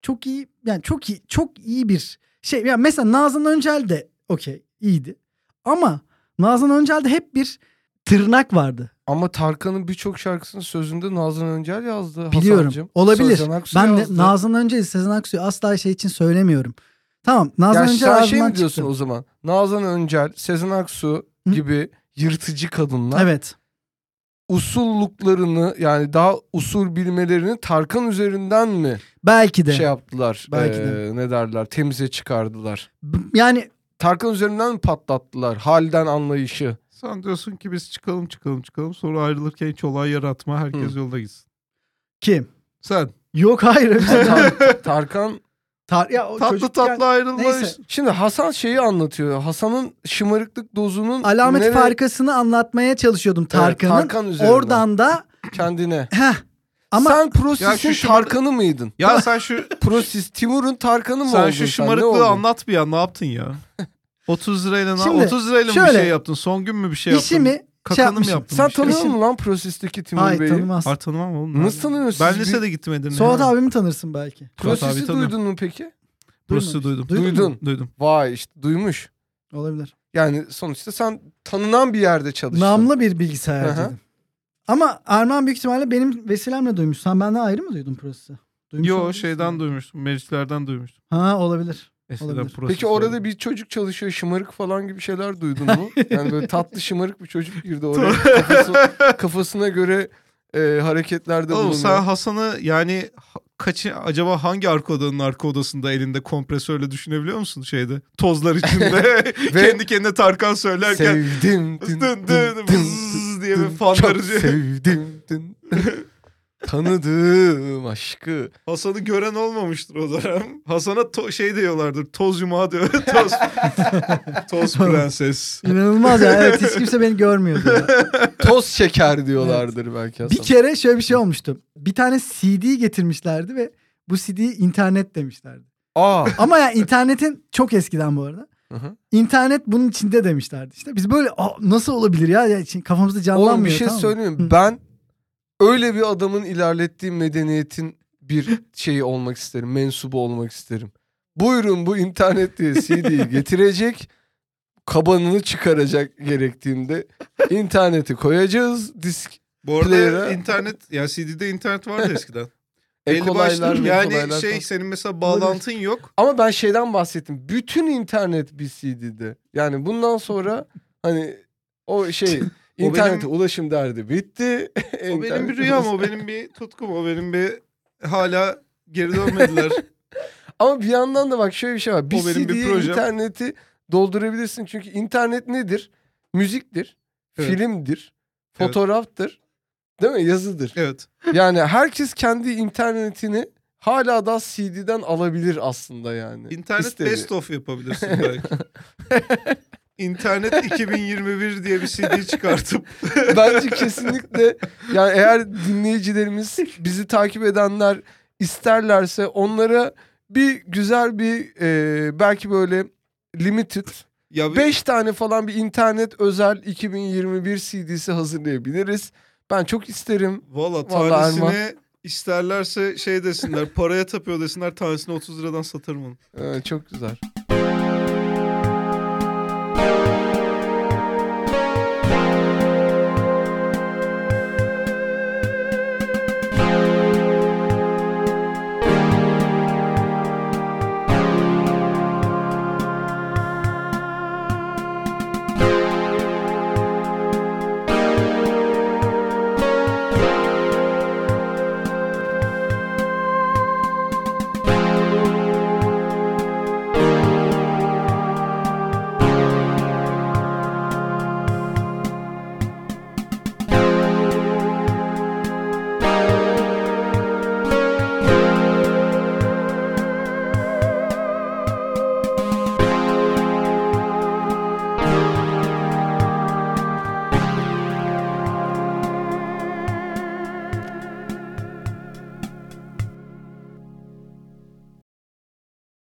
çok iyi yani çok iyi çok iyi bir şey. Yani mesela Nazan Öncel de okey iyiydi. Ama Nazan Öncel'de hep bir tırnak vardı. Ama Tarkan'ın birçok şarkısının sözünde Nazan Öncel yazdı. Biliyorum. Hasancığım. Olabilir. Ben de yazdı. Nazan Öncel'i Sezen Aksu'yu asla şey için söylemiyorum. Tamam Nazan yani Öncel şey mi diyorsun çıktı. o zaman? Nazan Öncel, Sezen Aksu Hı. gibi yırtıcı kadınlar Evet. usulluklarını yani daha usul bilmelerini Tarkan üzerinden mi Belki de. şey yaptılar? Belki Ee, de. Ne derler? Temize çıkardılar. Yani Tarkan üzerinden mi patlattılar? Halden anlayışı. Sen diyorsun ki biz çıkalım çıkalım çıkalım sonra ayrılırken hiç olay yaratma herkes Hı. yolda gitsin. Kim? Sen Yok hayır. bir şey. [laughs] Tar- Tarkan Tar- ya, o tatlı çocukken- tatlı ayrılma Neyse. şimdi Hasan şeyi anlatıyor. Hasan'ın şımarıklık dozunun Alamet nere- farkasını anlatmaya çalışıyordum Tarkan'ın. Tarkan üzerinden. Oradan da kendine. heh, ama Sen Prosis'in şu şımar- Tarkan'ı mıydın? Ya sen şu Prosis Timur'un Tarkan'ı mı sen oldun şu Ne şımarıklığı oldun? anlat bir ya ne yaptın ya? [laughs] 30 lirayla Şimdi, 30 lirayla mı bir şey yaptın? Son gün mü bir şey yaptın? işimi şey Kakanı mı yapmışım. yaptın? Sen şey? tanıyor musun lan Prosis'teki Timur Hayır Bey'i? tanımaz. Hayır tanımam oğlum. Nasıl tanıyorsun? Ben lisede bir- gittim Edirne'ye. Suat abimi tanırsın belki. Tanıyorum. duydun mu peki? Proses'i duydum. Duydun mu? Duydun. Duydum. Vay işte duymuş. Olabilir. Yani sonuçta sen tanınan bir yerde çalıştın. Namlı bir hı. bilgisayarcıydım. Ama Arman büyük ihtimalle benim vesilemle duymuş. Sen benden ayrı mı duydun prosesi? Duymuş Yo şeyden duymuştum. Meriçlerden duymuştum. Ha olabilir. Eskiden Olabilir. Peki orada bir çocuk çalışıyor şımarık falan gibi şeyler duydun mu? [laughs] yani böyle tatlı şımarık bir çocuk girdi oraya. Kafası, kafasına göre e, hareketlerde bulunuyor. sen Hasan'ı yani kaçı acaba hangi arka odanın arka odasında elinde kompresörle düşünebiliyor musun şeyde? Tozlar içinde [laughs] [laughs] kendi kendine Tarkan söylerken Sevdim. dın dın, dın dın, dın dın, vız diye dın, bir fanları Çok sevdim. dın. Tanıdığım aşkı. Hasan'ı gören olmamıştır o dönem. Hasan'a to- şey diyorlardır. Toz yumağı diyor. [laughs] Toz, toz [laughs] prenses. İnanılmaz ya. Evet hiç kimse beni görmüyordu. [laughs] ya. Toz şeker diyorlardır belki Bir Hasan. kere şöyle bir şey olmuştu. Bir tane CD getirmişlerdi ve bu CD'yi internet demişlerdi. Aa. Ama ya internetin çok eskiden bu arada. Hı hı. İnternet bunun içinde demişlerdi. İşte biz böyle "Aa, nasıl olabilir ya? ya kafamızda canlanmıyor. Oğlum bir şey tamam söyleyeyim. Ben öyle bir adamın ilerlettiği medeniyetin bir [laughs] şeyi olmak isterim. Mensubu olmak isterim. Buyurun bu internet diye CD'yi getirecek. Kabanını çıkaracak gerektiğinde interneti koyacağız. Disk Bu arada Player'a- internet yani CD'de internet vardı [laughs] eskiden. e Belli kolaylar başlı mı, yani kolaylar şey falan. senin mesela bağlantın yok. Ama ben şeyden bahsettim. Bütün internet bir CD'de. Yani bundan sonra hani o şey [laughs] internete ulaşım derdi bitti. [laughs] O benim bir rüyam, o benim bir tutkum, o benim bir hala geri dönmediler. [laughs] Ama bir yandan da bak şöyle bir şey var. Bir benim CD'ye interneti doldurabilirsin. Çünkü internet nedir? Müziktir, Evet. filmdir, Evet. fotoğraftır. Değil mi? Yazıdır. evet. Yani herkes kendi internetini hala da CD'den alabilir aslında yani. İnternet İstediği. best of yapabilirsin [laughs] belki. İnternet 2021 diye bir CD çıkartıp [laughs] Bence kesinlikle yani eğer dinleyicilerimiz bizi takip edenler isterlerse onlara bir güzel bir e, belki böyle limited ya bir- 5 tane falan bir internet özel 2021 CD'si hazırlayabiliriz. Ben çok isterim. Valla Vallahi Erman. isterlerse şey desinler paraya tapıyor desinler tanesine 30 liradan satarım onu. Ee, çok güzel.